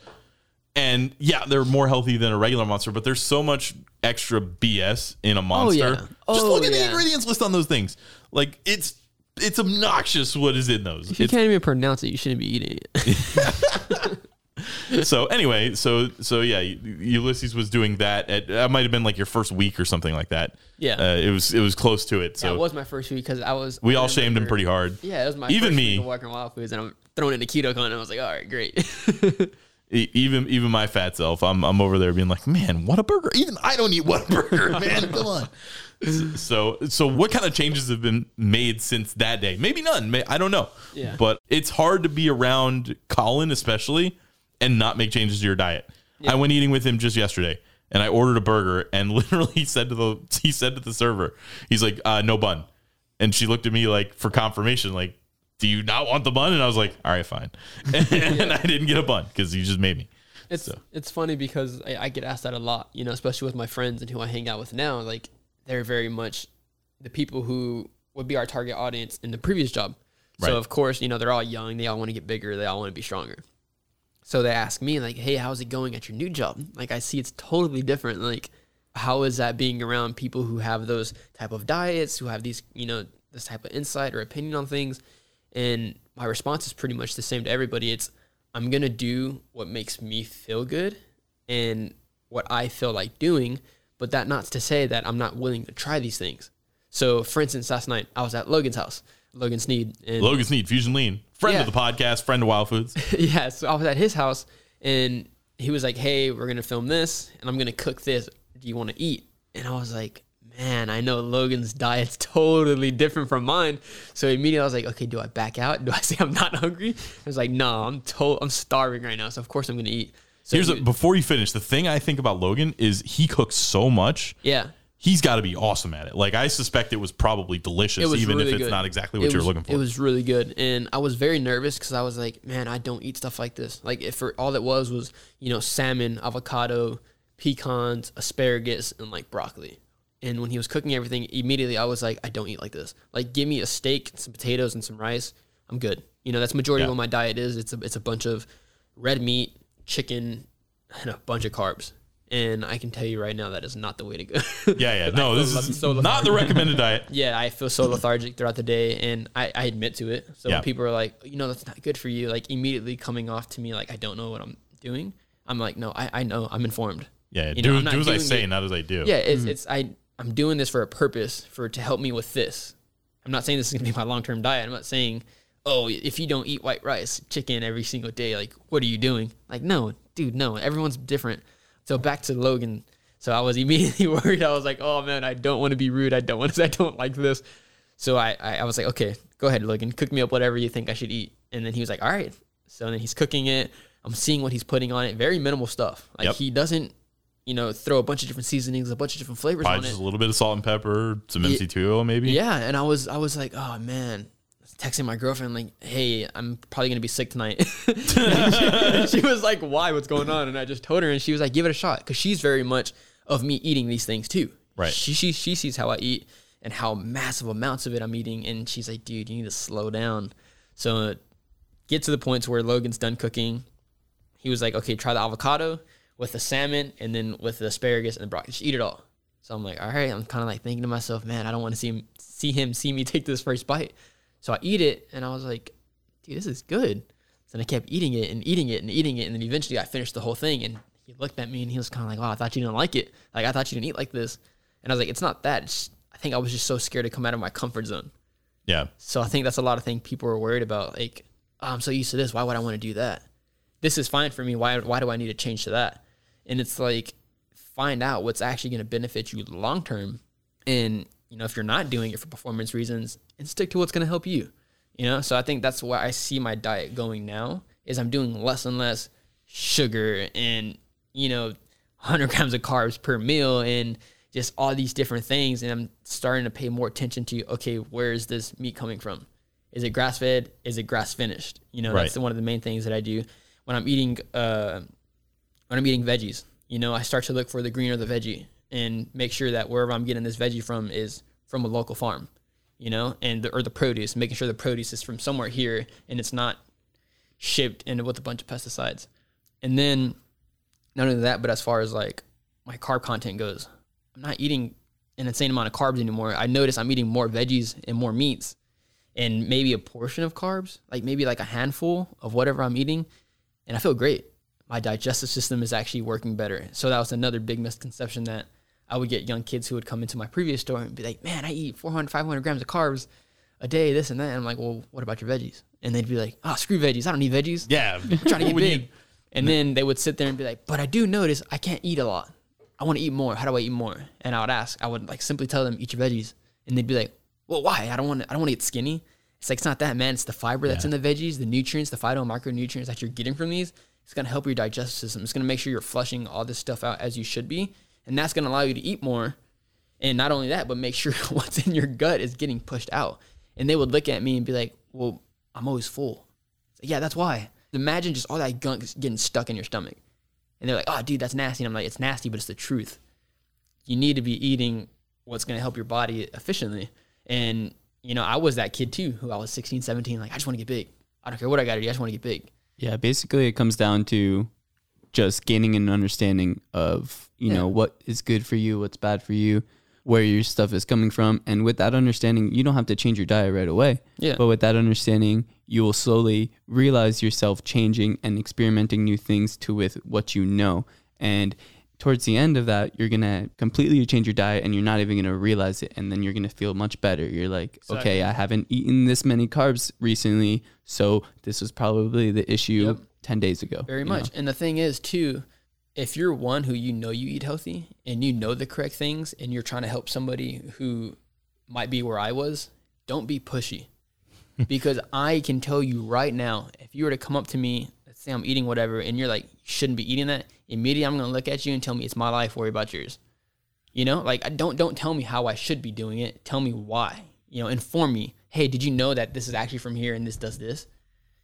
And yeah, they're more healthy than a regular monster, but there's so much extra BS in a oh, monster. Oh, yeah. Just Oh, look at the ingredients list on those things. Like it's it's obnoxious what is in those. If you It's- can't even pronounce it, you shouldn't be eating it. so anyway, so so yeah, Ulysses was doing that. At, that might have been like your first week or something like that. Yeah. uh, it was it was close to it. So it was my first week because I was. we I all shamed him pretty hard. Yeah, it was my Even first me. week of walking Wild Foods, and I'm throwing into KetoCon, and I was like, all right, great. Even even my fat self, I'm I'm over there being like, man, what a burger! Even I don't eat Whataburger, man. Come on. So so what kind of changes have been made since that day? Maybe none. May, I don't know. Yeah. But it's hard to be around Colin, especially, and not make changes to your diet. I went eating with him just yesterday, and I ordered a burger, and literally he said to the he said to the server, he's like, uh, no bun, and she looked at me like for confirmation, like. Do you not want the bun? And I was like, all right, fine. And I didn't get a bun because you just made me. It's it's funny because I, I get asked that a lot, you know, especially with my friends and who I hang out with now. Like they're very much the people who would be our target audience in the previous job. Right. So of course, you know, they're all young, they all want to get bigger, they all want to be stronger. So they ask me like, "Hey, how's it going at your new job?" Like I see it's totally different. Like how is that being around people who have those type of diets, who have these, you know, this type of insight or opinion on things? And my response is pretty much the same to everybody. It's I'm gonna do what makes me feel good and what I feel like doing, but that not to say that I'm not willing to try these things. So, for instance, last night I was at Logan's house, Logan Sneed, and Logan Sneed, Fusion Lean, friend Yeah. of the podcast, friend of Wild Foods. yeah, so I was at his house and he was like, Hey, we're gonna film this and I'm gonna cook this. Do you wanna eat? And I was like, Man, I know Logan's diet's totally different from mine. So immediately I was like, Okay, do I back out? Do I say I'm not hungry? I was like, No, I'm to- I'm starving right now, so of course I'm gonna eat. So Here's a, before you finish, the thing I think about Logan is he cooks so much. yeah. He's got to be awesome at it. Like I suspect it was probably delicious, It was even really if it's good. not exactly what It you're was- looking for. It was really good, and I was very nervous because I was like, "Man, I don't eat stuff like this." Like, if for all it was was you know salmon, avocado, pecans, asparagus, and like broccoli. And when he was cooking everything, immediately I was like, "I don't eat like this. Like, give me a steak, some potatoes, and some rice. I'm good." You know, that's majority Yeah. of what my diet is. It's a it's a bunch of red meat, chicken, and a bunch of carbs. And I can tell you right now that is not the way to go. yeah, yeah. No, this is so not the recommended diet. yeah, I feel so lethargic throughout the day, and I, I admit to it. So Yeah. when people are like, you know, that's not good for you, like immediately coming off to me like I don't know what I'm doing. I'm like, no, I, I know, I'm informed. Yeah, You do, know, I'm do as I doing say, it- not as I do. Yeah, it's mm-hmm. it's I I'm doing this for a purpose for to help me with this. I'm not saying this is gonna be my long term diet. I'm not saying, oh, if you don't eat white rice, chicken every single day, like what are you doing? Like no, dude, no. Everyone's different. So back to Logan. So I was immediately worried. I was like, oh man, I don't want to be rude. I don't want to. Say I don't like this. So I, I I was like, okay, go ahead, Logan, cook me up whatever you think I should eat. And then he was like, all right. So then he's cooking it. I'm seeing what he's putting on it. Very minimal stuff. Like Yep. he doesn't, you know, throw a bunch of different seasonings, a bunch of different flavors Probably on just it. a little bit of salt and pepper, some Ye- MCT oil maybe. Yeah, and I was I was like, oh man, texting my girlfriend like, hey, I'm probably gonna be sick tonight. she, she was like, why? What's going on? And I just told her, and she was like, give it a shot, because she's very much of me eating these things too. Right. She she she sees how I eat and how massive amounts of it I'm eating, and she's like, dude, you need to slow down. So get to the point where Logan's done cooking. He was like, okay, try the avocado with the salmon and then with the asparagus and the broccoli. Just eat it all. So I'm like, all right. I'm kind of like thinking to myself, man, I don't want to see him see him see me take this first bite. So I eat it and I was like, dude, this is good. So I kept eating it and eating it and eating it, and then eventually I finished the whole thing. And he looked at me and he was kind of like, "Oh, I thought you didn't like it. Like I thought you didn't eat like this." And I was like, "It's not that. It's I think I was just so scared to come out of my comfort zone." Yeah. So I think that's a lot of things people are worried about. Like, oh, I'm so used to this. Why would I want to do that? This is fine for me. Why why do I need to change to that? And it's like find out what's actually going to benefit you long term. And you know, if you're not doing it for performance reasons, and stick to what's going to help you. You know, so I think that's why I see my diet going now is I'm doing less and less sugar and you know 100 grams of carbs per meal and just all these different things and i'm starting to pay more attention to okay where is this meat coming from is it grass fed is it grass finished you know Right. that's one of the main things that i do when i'm eating uh, when i'm eating veggies you know i start to look for the green or the veggie and make sure that wherever i'm getting this veggie from is from a local farm you know and the, or the produce making sure the produce is from somewhere here and it's not shipped in with a bunch of pesticides. And then not only that, but as far as like my carb content goes, I'm not eating an insane amount of carbs anymore. I notice I'm eating more veggies and more meats and maybe a portion of carbs, like maybe like a handful of whatever I'm eating. And I feel great. My digestive system is actually working better. So that was another big misconception that I would get young kids who would come into my previous store and be like, man, I eat 400, 500 grams of carbs a day, this and that. And I'm like, well, what about your veggies? And they'd be like, oh, screw veggies. I don't need veggies. Yeah. I'm trying to get big. and then they would sit there and be like, but I do notice I can't eat a lot. I want to eat more. How do I eat more? And I would ask, I would like simply tell them, eat your veggies. And they'd be like, well, why? I don't want to, I don't want to get skinny. It's like, it's not that, man. It's the fiber that's in the veggies, the nutrients, the phyto and micronutrients that you're getting from these. It's going to help your digestive system. It's going to make sure you're flushing all this stuff out as you should be. And that's going to allow you to eat more. And not only that, but make sure what's in your gut is getting pushed out. And they would look at me and be like, well, I'm always full. Like, yeah, that's why. Imagine just all that gunk getting stuck in your stomach. And they're like, oh, dude, that's nasty. And I'm like, it's nasty, but it's the truth. You need to be eating what's going to help your body efficiently. And, you know, I was that kid too, who I was 16, 17, like, I just want to get big. I don't care what I got to do. I just want to get big. Yeah, basically it comes down to just gaining an understanding of, you Yeah. know, what is good for you, what's bad for you, where your stuff is coming from. And with that understanding, you don't have to change your diet right away. Yeah. But with that understanding, you will slowly realize yourself changing and experimenting new things to with what you know. And towards the end of that, you're gonna completely change your diet and you're not even gonna realize it. And then you're gonna feel much better. You're like, okay, I haven't eaten this many carbs recently, so this was probably the issue Yep. 10 days ago. Very much. know? And the thing is, too, if you're one who you know you eat healthy and you know the correct things and you're trying to help somebody who might be where I was, don't be pushy. because I can tell you right now, if you were to come up to me, let's say I'm eating whatever, and you're like, you shouldn't be eating that, immediately I'm going to look at you and tell me it's my life, worry about yours. You know, like don't don't tell me how I should be doing it. Tell me why. You know, inform me. Hey, did you know that this is actually from here and this does this?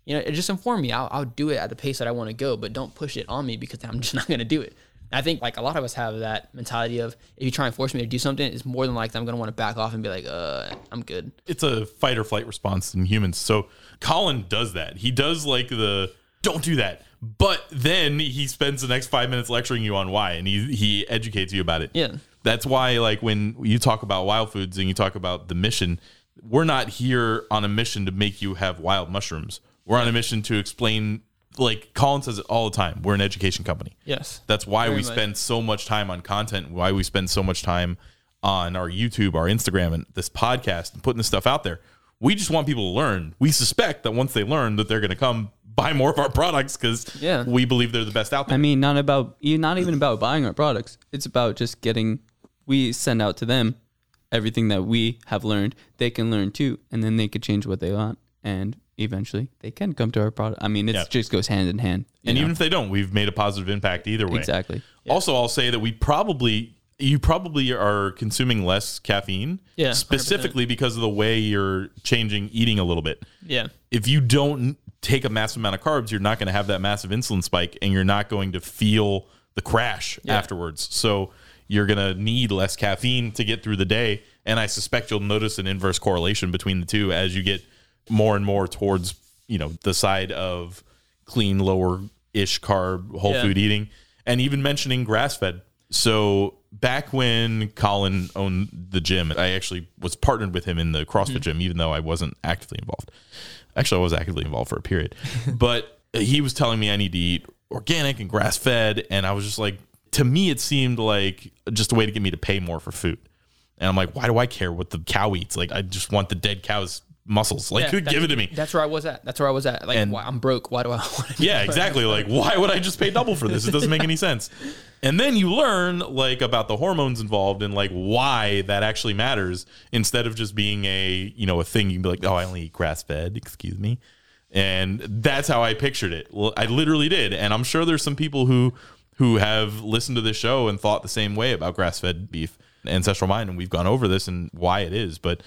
You know, just inform me. I'll, I'll do it at the pace that I want to go, but don't push it on me because I'm just not going to do it. I think like a lot of us have that mentality of if you try and force me to do something, it's more than likely I'm going to want to back off and be like, uh, I'm good. it's a fight or flight response in humans. So Colin does that. He does like the don't do that. But then he spends the next five minutes lecturing you on why and he he educates you about it. Yeah. That's why like when you talk about wild foods and you talk about the mission, we're not here on a mission to make you have wild mushrooms. We're on a mission to explain like Colin says it all the time. We're an education company. Yes. That's why we much. spend so much time on content, why we spend so much time on our YouTube, our Instagram, and this podcast and putting this stuff out there. We just want people to learn. We suspect that once they learn that they're going to come buy more of our products because Yeah. we believe they're the best out there. I mean, not about you, not even about buying our products. It's about just getting. We send out to them everything that we have learned. They can learn too, and then they could change what they want, and eventually they can come to our product. I mean, it Yeah. just goes hand in hand. and know? even if they don't, we've made a positive impact either way. exactly. Also, I'll say that we probably you probably are consuming less caffeine, Yeah, 100%. specifically because of the way you're changing eating a little bit. Yeah. if you don't take a massive amount of carbs, you're not going to have that massive insulin spike and you're not going to feel the crash afterwards. So you're going to need less caffeine to get through the day. And I suspect you'll notice an inverse correlation between the two as you get more and more towards you know, the side of clean, lower ish carb, whole Yeah. food eating, and even mentioning grass fed. So back when Colin owned the gym, I actually was partnered with him in the CrossFit hmm. gym, even though I wasn't actively involved. Actually, I was actively involved for a period, but he was telling me I need to eat organic and grass fed, and I was just like, to me, it seemed like just a way to get me to pay more for food. And I'm like, why do I care what the cow eats? Like, I just want the dead cow's muscles. Like, Yeah, who'd give it to me? That's where I was at. That's where I was at. Like, And- why, I'm broke. Why do I want to? Yeah, exactly. Like, why would I just pay double for this? It doesn't make any sense. And then you learn like about the hormones involved and like why that actually matters instead of just being a you know a thing. You can be like, oh, I only eat grass fed. Excuse me. And that's how I pictured it. Well, I literally did, and I'm sure there's some people who who have listened to this show and thought the same way about grass fed beef, ancestral mind, and we've gone over this and why it is, but.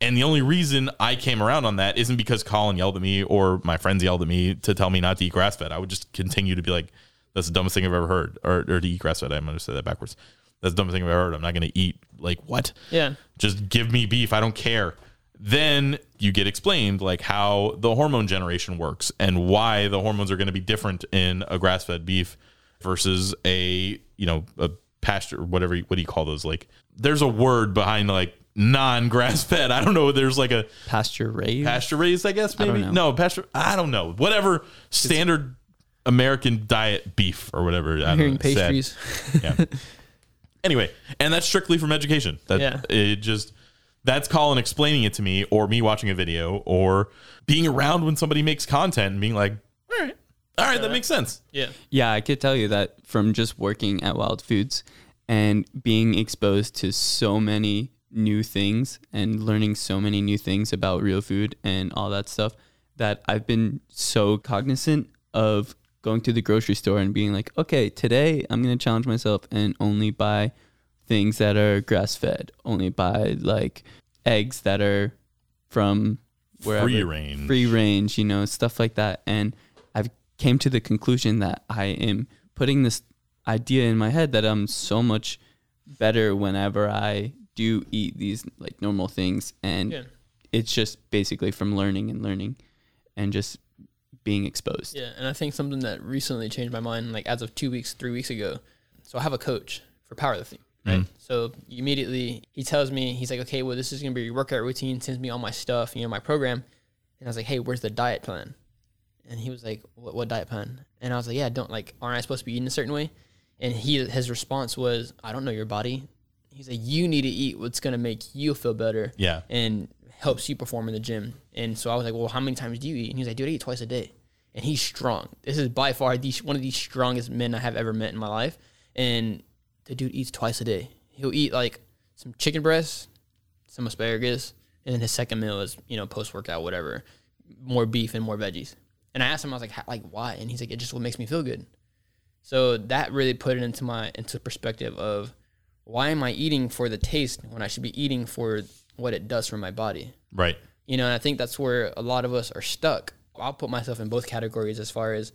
And the only reason I came around on that isn't because Colin yelled at me or my friends yelled at me to tell me not to eat grass fed. I would just continue to be like, that's the dumbest thing I've ever heard. Or, or to eat grass fed. I'm going to say that backwards. That's the dumbest thing I've ever heard. I'm not going to eat like what? Yeah. Just give me beef. I don't care. Then you get explained like how the hormone generation works and why the hormones are going to be different in a grass fed beef versus a, you know, a pasture, whatever, what do you call those? Like, there's a word behind like non grass fed. I don't know. There's like a Pasture raised. pasture raised, I guess, maybe. know. No, pasture, I don't know. Whatever standard American diet beef or whatever. I don't I'm hearing know, sad. pastries. Yeah. anyway, and that's strictly from education. That Yeah. it just that's Colin explaining it to me, or me watching a video, or being around when somebody makes content and being like, all right, all right, that makes sense. Yeah. Yeah, I could tell you that from just working at Wild Foods and being exposed to so many new things and learning so many new things about real food and all that stuff that I've been so cognizant of going to the grocery store and being like, okay, today I'm going to challenge myself and only buy things that are grass fed, only buy like eggs that are from wherever Free range. free range, you know, stuff like that. And I've came to the conclusion that I am putting this idea in my head that I'm so much better whenever I do eat these like normal things and Yeah. it's just basically from learning and learning and just being exposed. Yeah, and I think something that recently changed my mind, like as of two weeks, three weeks ago. So I have a coach for powerlifting, mm. right? So immediately he tells me, he's like, okay, well, this is gonna be your workout routine. Sends me all my stuff, you know, my program, and I was like, hey, where's the diet plan? And he was like, what, what diet plan? And I was like, yeah, don't like, aren't I supposed to be eating a certain way? And he his response was, I don't know your body. He's like, you need to eat what's gonna make you feel better Yeah. and helps you perform in the gym. And so I was like, well, how many times do you eat? And he was like, dude, I eat twice a day. And he's strong. This is by far the, one of the strongest men I have ever met in my life. And the dude eats twice a day. He'll eat like some chicken breasts, some asparagus, and then his second meal is, you know, post workout, whatever, more beef and more veggies. And I asked him, I was like, "How- like why? And he's like, it just what makes me feel good. So that really put it into my into perspective of why am I eating for the taste when I should be eating for what it does for my body? Right. You know, and I think that's where a lot of us are stuck. I'll put myself in both categories as far as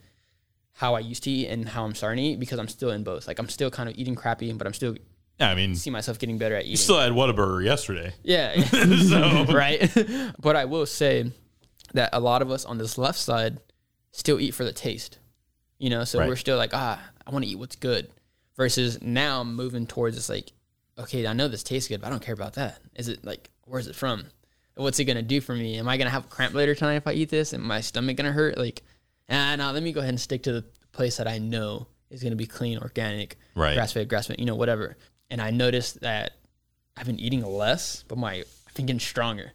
how I used to eat and how I'm starting to eat because I'm still in both. Like I'm still kind of eating crappy, but I'm still Yeah, I mean, see myself getting better at eating. You still had Whataburger yesterday. Yeah. So- right. but I will say that a lot of us on this left side still eat for the taste. You know, so Right. we're still like, ah, I want to eat what's good. Versus now I'm moving towards this like, okay, I know this tastes good, but I don't care about that. Is it like where's it from? What's it gonna do for me? Am I gonna have a cramp later tonight if I eat this? Am my stomach gonna hurt? Like, ah, no, let me go ahead and stick to the place that I know is gonna be clean, organic, Right. grass fed, grass fed, you know, whatever. And I noticed that I've been eating less, but my I've been getting stronger.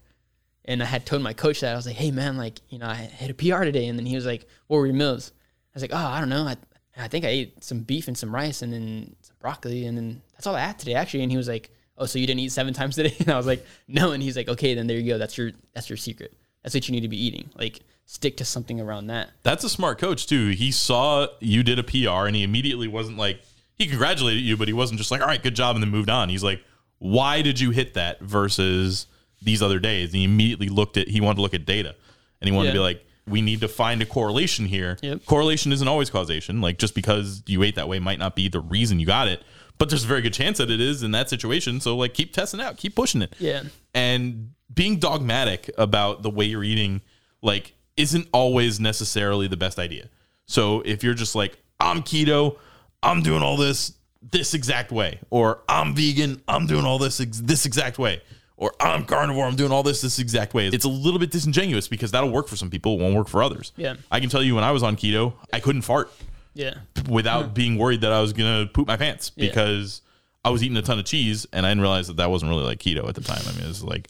And I had told my coach that I was like, "Hey man, like you know, I hit a PR today." And then he was like, "What were your meals?" I was like, "Oh, I don't know. I I think I ate some beef and some rice and then some broccoli and then that's all I had today actually." And he was like, "Oh, so you didn't eat seven times today?" And I was like, "No." And he's like, "Okay, then there you go. That's your that's your secret. That's what you need to be eating. Like stick to something around that." That's a smart coach too. He saw you did a PR and he immediately wasn't like he congratulated you, but he wasn't just like, all right, good job, and then moved on. He's like, why did you hit that versus these other days? And he immediately looked at he wanted to look at data and he wanted to be like, we need to find a correlation here. Yep. Correlation isn't always causation. Like just because you ate that way might not be the reason you got it, but there's a very good chance that it is in that situation. So like keep testing out, keep pushing it Yeah. and being dogmatic about the way you're eating like isn't always necessarily the best idea. So if you're just like, I'm keto, I'm doing all this this exact way, or I'm vegan, I'm doing all this ex- this exact way, or I'm carnivore, I'm doing all this this exact way. It's a little bit disingenuous because that'll work for some people, it won't work for others. Yeah. I can tell you when I was on keto, I couldn't fart Yeah. without being worried that I was gonna poop my pants Yeah. because I was eating a ton of cheese and I didn't realize that that wasn't really like keto at the time. I mean, it was like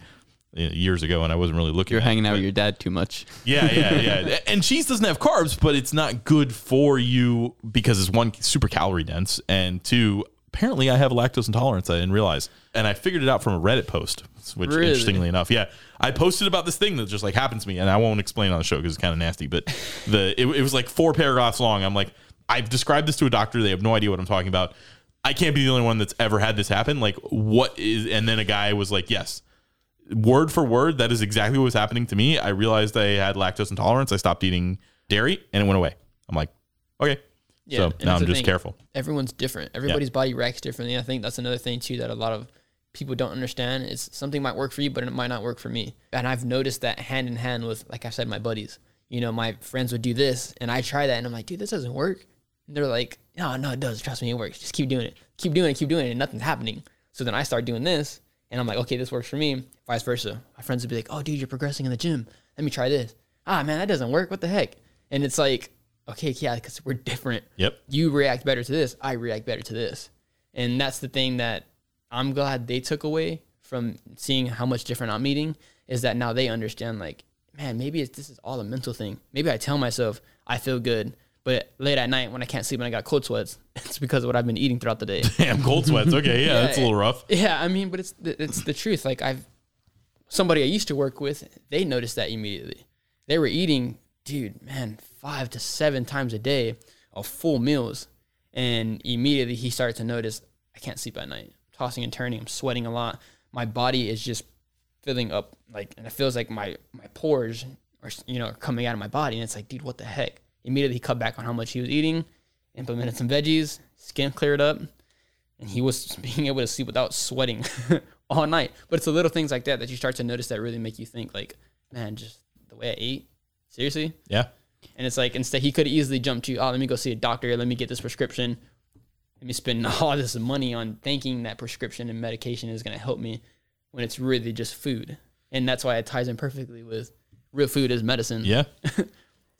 years ago and I wasn't really looking. You're at it. hanging out with your dad too much. Yeah, yeah, yeah. and cheese doesn't have carbs, but it's not good for you because it's one super calorie dense, and two, apparently I have lactose intolerance. I didn't realize, and I figured it out from a Reddit post, which Really? interestingly enough, yeah, I posted about this thing that just like happened to me, and I won't explain on the show because it's kind of nasty, but the it, it was like four paragraphs long. I'm like, I've described this to a doctor; they have no idea what I'm talking about. I can't be the only one that's ever had this happen. Like, what is? And then a guy was like, yes word for word, that is exactly what was happening to me. I realized I had lactose intolerance. I stopped eating dairy and it went away. I'm like, okay. Yeah, so now I'm just thing. careful. everyone's different. Everybody's body reacts differently. I think that's another thing too that a lot of people don't understand is something might work for you, but it might not work for me. And I've noticed that hand in hand with, like I said, my buddies. You know, my friends would do this, and I try that, and I'm like, dude, this doesn't work. And they're like, no, no, it does. Trust me, it works. Just keep doing it. Keep doing it. Keep doing it, and nothing's happening. So then I start doing this, and I'm like, okay, this works for me. Vice versa. My friends would be like, oh, dude, you're progressing in the gym. Let me try this. Ah, man, that doesn't work. What the heck? And it's like, okay, yeah, because we're different Yep. you react better to this, I react better to this. And that's the thing that I'm glad they took away from seeing how much different I'm eating is that now they understand like, man, maybe it's, this is all a mental thing. Maybe I tell myself I feel good, but late at night when I can't sleep and I got cold sweats, it's because of what I've been eating throughout the day. Damn, cold sweats. Okay. Yeah, that's a little rough. yeah, I mean, but it's the, it's the truth. Like I've somebody I used to work with, they noticed that immediately. They were eating, dude, man, five to seven times a day of full meals, and immediately he started to notice I can't sleep at night, tossing and turning. I'm sweating a lot. My body is just filling up, like, and it feels like my my pores are you know coming out of my body, and it's like, dude, what the heck? Immediately he cut back on how much he was eating, implemented some veggies, skin cleared up, and he was being able to sleep without sweating all night. But it's the little things like that that you start to notice that really make you think, like, man, just the way I ate, seriously. Yeah. And it's like instead he could easily jump to, oh, let me go see a doctor, let me get this prescription, let me spend all this money on thinking that prescription and medication is going to help me, when it's really just food. And that's why it ties in perfectly with real food is medicine. Yeah.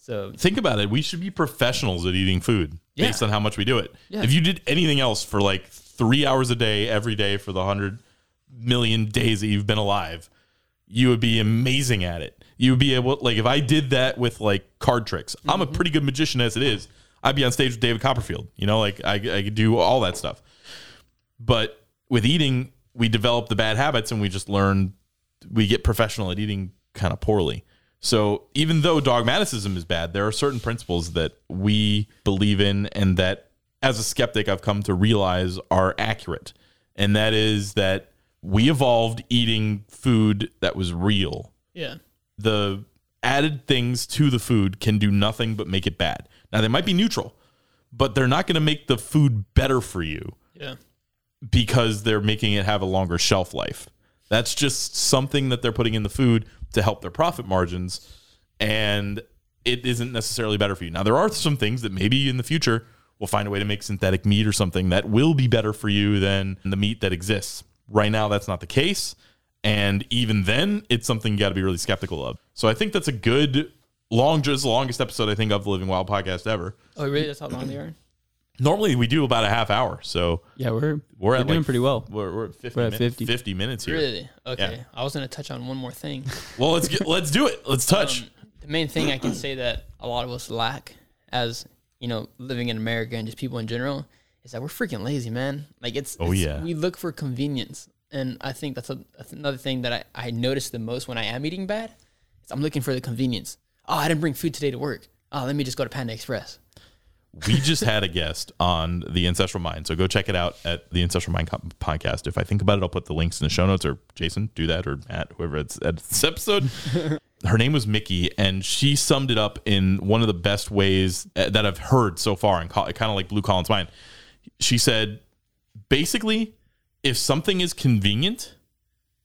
So Think about it. We should be professionals at eating food Yeah. based on how much we do it. Yeah. If you did anything else for like three hours a day, every day for the hundred million days that you've been alive, you would be amazing at it. You would be able, like, if I did that with like card tricks, I'm a mm-hmm. pretty good magician as it is. I'd be on stage with David Copperfield. You know, like I, I could do all that stuff. But with eating, we develop the bad habits and we just learn, we get professional at eating kind of poorly. So even though dogmaticism is bad, there are certain principles that we believe in and that as a skeptic I've come to realize are accurate. And that is that we evolved eating food that was real. yeah, The added things to the food can do nothing but make it bad. Now they might be neutral, but they're not going to make the food better for you yeah, because they're making it have a longer shelf life. That's just something that they're putting in the food to help their profit margins, and it isn't necessarily better for you. Now, there are some things that maybe in the future we'll find a way to make synthetic meat or something that will be better for you than the meat that exists. Right now, that's not the case. And even then, it's something you got to be really skeptical of. So I think that's a good, long, just the longest episode I think of the Living Wild podcast ever. Oh, really? That's how long they are. Normally, we do about a half hour. So Yeah, we're we're at doing like pretty well. We're, we're at 50, We're at min- 50. 50 minutes here. Really? Okay. Yeah. I was gonna touch on one more thing. Well, let's get let's do it. Let's touch. Um, the main thing I can say that a lot of us lack as you know living in America and just people in general is that we're freaking lazy, man. Like it's Oh, it's- yeah. we look for convenience, and I think that's, a, that's another thing that I I notice the most when I am eating bad. Is I'm looking for the convenience. Oh, I didn't bring food today to work. Oh, let me just go to Panda Express. we just had a guest on the Ancestral Mind, so go check it out at the Ancestral Mind podcast. If I think about it, I'll put the links in the show notes. Or Jason, do that, or Matt, whoever it's at this episode. Her name was Mickey, and she summed it up in one of the best ways uh, that I've heard so far, and kind of like blew Colin's mind. She said, basically, if something is convenient,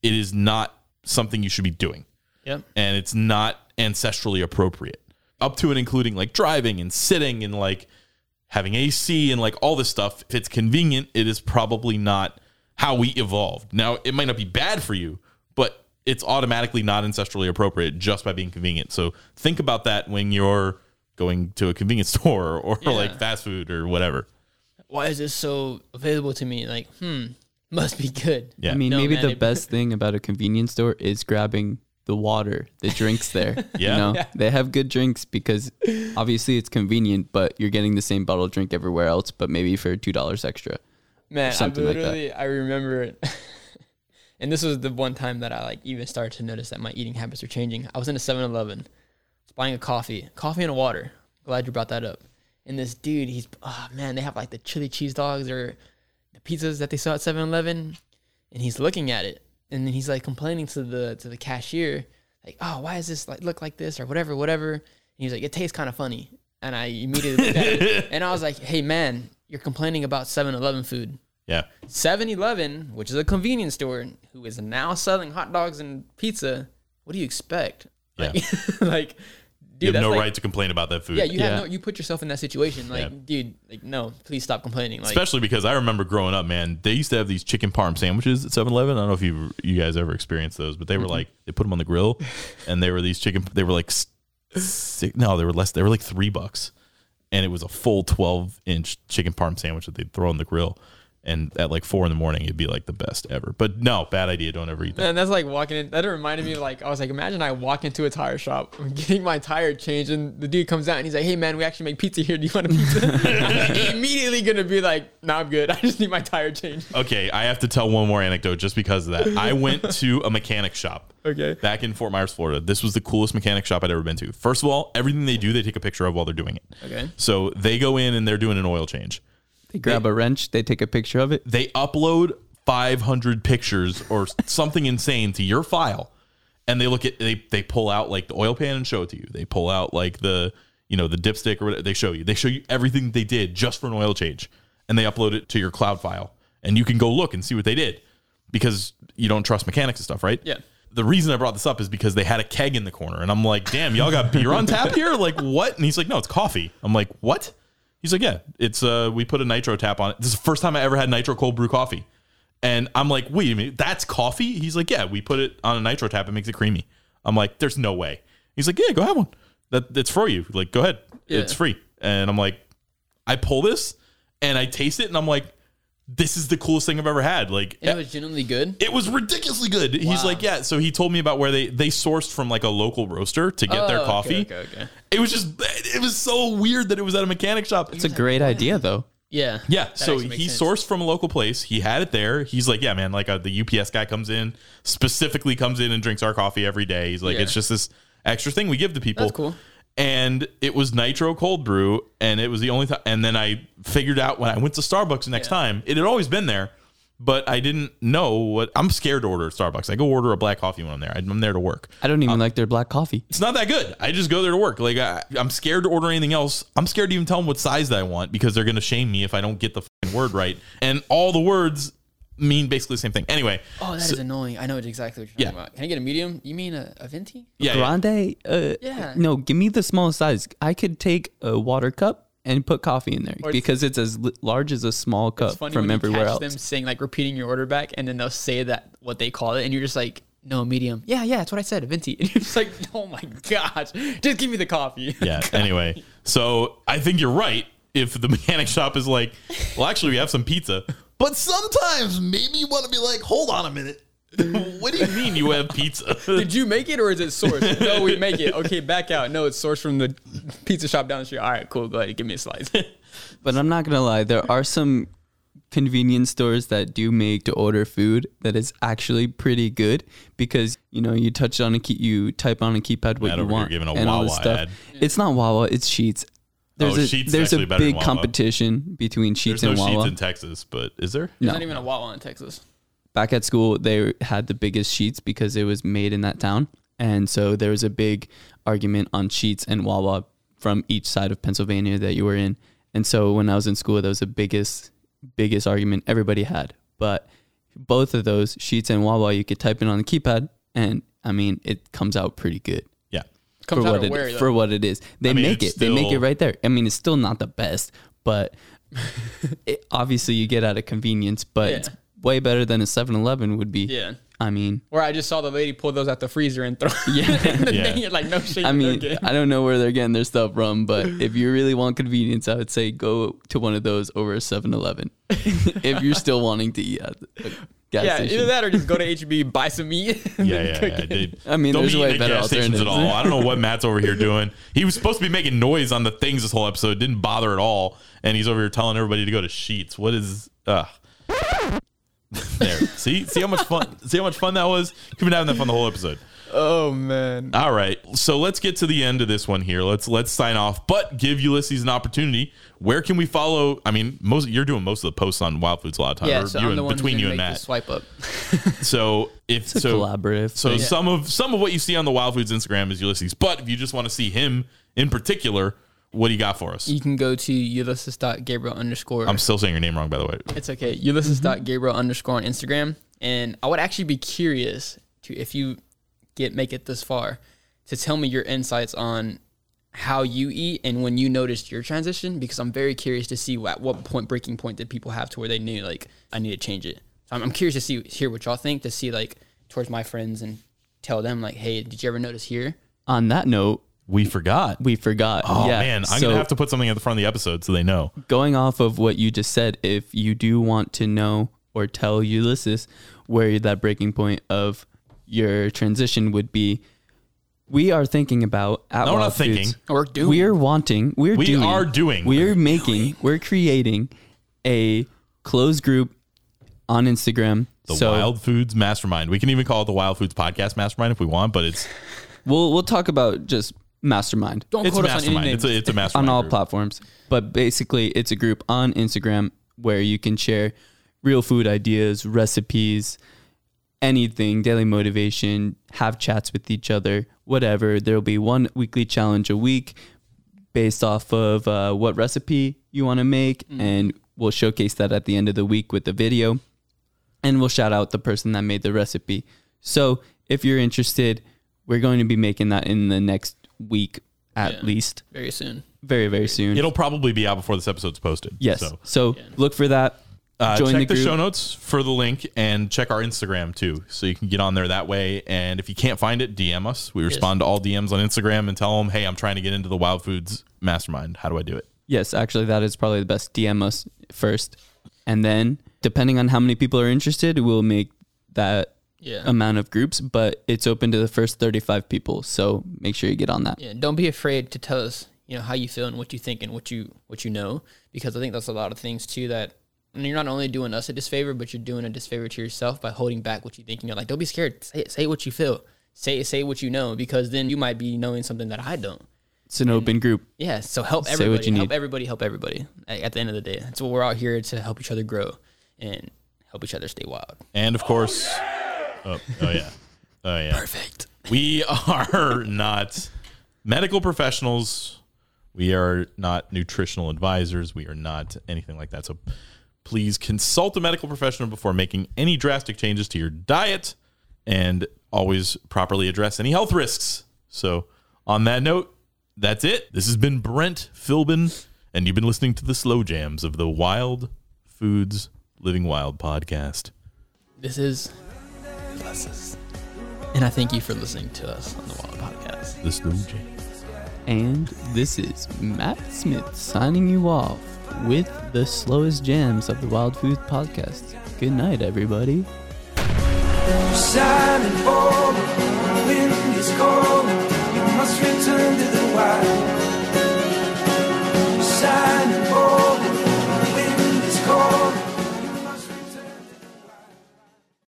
it is not something you should be doing. Yep. and it's not ancestrally appropriate. Up to and including like driving and sitting and like having AC and like all this stuff. If it's convenient, it is probably not how we evolved. Now, it might not be bad for you, but it's automatically not ancestrally appropriate just by being convenient. So think about that when you're going to a convenience store or Yeah. like fast food or whatever. Why is this so available to me? Like, hmm, must be good. Yeah. I mean, No, maybe man, the it- best thing about a convenience store is grabbing the water, the drinks there. Yeah. You know, Yeah. they have good drinks because obviously it's convenient, but you're getting the same bottle of drink everywhere else, but maybe for $2 extra. Man, I something like that. I remember it. and this was the one time that I like even started to notice that my eating habits were changing. I was in a 7-Eleven, buying a coffee, coffee and a water. Glad you brought that up. And this dude, he's oh man, they have like the chili cheese dogs or the pizzas that they sell at 7-Eleven, and he's looking at it, and then he's like complaining to the to the cashier, like, oh, why does this like look like this or whatever, whatever. And he's like, it tastes kind of funny. And I immediately looked at it, and I was like, hey man, you're complaining about 7-Eleven food. Yeah. 7-Eleven, which is a convenience store, who is now selling hot dogs and pizza. What do you expect? Yeah. Like, like dude, You have no like- right to complain about that food. Yeah, you Yeah. have no. You put yourself in that situation. Like, Yeah. dude, like, no, please stop complaining. Like, Especially because I remember growing up, man, they used to have these chicken parm sandwiches at 7 Eleven. I don't know if you you guys ever experienced those, but they were mm-hmm. like, they put them on the grill and they were these chicken, they were like, s- six, no, they were less, they were like three bucks. And it was a full 12 inch chicken parm sandwich that they'd throw on the grill. And at like four in the morning, it'd be like the best ever. But no, bad idea. Don't ever eat that. And that's like walking in. That reminded me of like I was like, imagine I walk into a tire shop, I'm getting my tire changed, and the dude comes out and he's like, "Hey man, we actually make pizza here. Do you want a pizza?" I'm immediately gonna be like, "No, I'm good. I just need my tire changed." Okay, I have to tell one more anecdote just because of that. I went to a mechanic shop. Okay. Back in Fort Myers, Florida. This was the coolest mechanic shop I'd ever been to. First of all, everything they do, they take a picture of while they're doing it. Okay. So they go in and they're doing an oil change. They grab a wrench, they take a picture of it. They upload 500 pictures or something insane to your file, and they look at they they pull out like the oil pan and show it to you. They pull out like the you know the dipstick or whatever. They show you. They show you everything they did just for an oil change, and they upload it to your cloud file, and you can go look and see what they did because you don't trust mechanics and stuff, right? Yeah. The reason I brought this up is because they had a keg in the corner, and I'm like, "Damn, y'all got beer on tap here? Like what?" And he's like, "No, it's coffee." I'm like, "What?" He's like, "Yeah, it's uh, we put a nitro tap on it. This is the first time I ever had nitro cold brew coffee." And I'm like, "Wait a minute, that's coffee?" He's like, "Yeah, we put it on a nitro tap. It makes it creamy." I'm like, "There's no way." He's like, "Yeah, go have one. That that's for you. Like, go ahead. Yeah. It's free." And I'm like, I pull this and I taste it, and I'm like, "This is the coolest thing I've ever had." Like, And it was genuinely good. it was ridiculously good. He's like, yeah. So he told me about where they they sourced from like a local roaster to get their Oh, okay, coffee. Okay, okay. It was just it was so weird that it was at a mechanic shop. It's a great idea, though. Yeah. Yeah, so he sense. sourced from a local place. He had it there. He's like, yeah, man, like uh, the UPS guy comes in, specifically comes in and drinks our coffee every day. He's like, Yeah. it's just this extra thing we give to people. That's cool. And it was nitro cold brew, and it was the only time. And then I figured out when I went to Starbucks the next Yeah. time, it had always been there, but I didn't know what. I'm scared to order at Starbucks. I go order a black coffee when I'm there. I'm there to work. I don't even uh, like their black coffee. It's not that good. I just go there to work. Like I, I'm scared to order anything else. I'm scared to even tell them what size that I want because they're gonna shame me if I don't get the word right. And all the words mean basically the same thing. Anyway, Oh, that is so- annoying. I know exactly what you're Yeah. talking about. Can I get a medium? You mean a, a venti? yeah, yeah. Grande? Uh, Yeah. No, give me the smallest size. I could take a water cup and put coffee in there Or because it's as large as a small cup It's funny from when you everywhere catch else. them saying like repeating your order back, and then they'll say that what they call it, and you're just like, no, medium. Yeah, yeah, that's what I said, a venti. And you're just like, oh my gosh, just give me the coffee. yeah. Anyway, so I think you're right. If the mechanic shop is like, well, actually, we have some pizza, but sometimes maybe you want to be like, hold on a minute. what do you mean you have pizza? Did you make it or is it sourced? no, we make it. Okay, back out. No, it's sourced from the pizza shop down the street. All right, cool. Go ahead, give me a slice. But I'm not gonna lie, there are some convenience stores that do make to order food that is actually pretty good because you know you touch on a key, you type on a keypad what Matt you over here want giving a and all this Wawa stuff. ad. It's not Wawa, it's Sheetz. There's Oh, a Sheetz is there's a actually better than big Wawa. competition between There's Sheetz no and Sheetz Wawa. in Texas, but is there? There's not even a Wawa in Texas. back at school they had the biggest Sheetz because it was made in that town and so there was a big argument on Sheetz and wawa from each side of pennsylvania that you were in and so when i was in school that was the biggest biggest argument everybody had but both of those Sheetz and wawa you could type in on the keypad and i mean it comes out pretty good Yeah. Comes for out what of it where, for what it is. They I mean, make it. it's they make it right there. I mean, it's still not the best, but it, obviously you get out of convenience. But Yeah. it's way better than a 7-Eleven would be. Yeah. I mean, Where I just saw the lady pull those out the freezer and throw. Yeah. the Yeah. thing. Like no shit. I mean. I don't know where they're getting their stuff from, but if you really want convenience, I would say go to one of those over a 7-Eleven. if you're still wanting to eat at a gas yeah, station. either that or just go to HEB buy some meat. and Yeah, then yeah, cook yeah. it. Dude. I mean, Don't there's be way eating at better gas stations at all. I don't know what Matt's over here doing. He was supposed to be making noise on the things this whole episode. Didn't bother at all, and he's over here telling everybody to go to Sheetz. What is? Ugh. there. See, see how much fun. See how much fun that was. You've been having that fun the whole episode. Oh man. All right, so let's get to the end of this one here. Let's let's sign off, but give Ulysses an opportunity. Where can we follow? I mean, most you're doing most of the posts on Wild Foods a lot of time. Yeah, so you I'm and- the one between who's you and make Matt. swipe up. So if It's a so, collaborative. so thing. some of some of what you see on the Wild Foods Instagram is Ulysses. But if you just want to see him in particular, what do you got for us? You can go to ulysses.gabriel underscore. I'm still saying your name wrong, by the way. It's okay. Ulysses.gabriel underscore on Instagram. And I would actually be curious to if you get make it this far to tell me your insights on how you eat and when you noticed your transition because I'm very curious to see at what point breaking point did people have to where they knew like I need to change it. So I'm, I'm curious to see hear what y'all think to see like towards my friends and tell them like, hey, did you ever notice here? On that note, We forgot. we forgot. Oh yeah. man, I'm so gonna have to put something at the front of the episode so they know. going off of what you just said, if you do want to know or tell Ulysses where that breaking point of your transition would be, we are thinking about at No, we're Wild not thinking. Foods, Or doing We're wanting. We're We doing. are doing. We're making. We're creating a closed group on Instagram. The so Wild Foods Mastermind. We can even call it the Wild Foods Podcast Mastermind if we want, but it's we'll we'll talk about just mastermind. don't it's quote us on any names. It's a, it's a mastermind on all group. platforms. But basically, it's a group on Instagram where you can share real food ideas, recipes, anything, daily motivation, have chats with each other, whatever. There'll be one weekly challenge a week based off of uh, what recipe you want to make, and we'll showcase that at the end of the week with the video, and we'll shout out the person that made the recipe. So if you're interested, we're going to be making that in the next week at Yeah. least very soon. very very soon. It'll probably be out before this episode's posted. yes. So So, look for that. Uh, Join check the the, show notes for the link and check our Instagram too, so you can get on there that way. And if you can't find it, DM us. We respond to all DMs on Instagram and tell them, "Hey, I'm trying to get into the Wild Foods Mastermind. How do I do it?" Yes, actually, that is probably the best. DM us first, and then depending on how many people are interested, we'll make that Yeah. amount of groups. But it's open to the first 35 people, so make sure you get on that. Yeah, don't be afraid to tell us, you know, how you feel and what you think and what you what you know, because I think that's a lot of things too that and you're not only doing us a disfavor, but you're doing a disfavor to yourself by holding back what you think. And you're like, don't be scared. Say it, say what you feel. Say say what you know, because then you might be knowing something that I don't. It's an open group. Yeah. So help Say everybody. what you help need. everybody. Help everybody. At at the end of the day, that's what we're out here to help each other grow and help each other stay wild. And of course, oh, oh yeah, oh yeah. Perfect. We are not medical professionals. We are not nutritional advisors. We are not anything like that. So please consult a medical professional before making any drastic changes to your diet and always properly address any health risks. So, on that note, that's it. This has been Brent Philbin, and you've been listening to the slow jams of the Wild Foods Living Wild podcast. This is Ulysses. And I thank you for listening to us on the Wild Podcast. The slow jams. And this is Matt Smith signing you off with the slowest jams of the Wild Food podcast. Good night, everybody.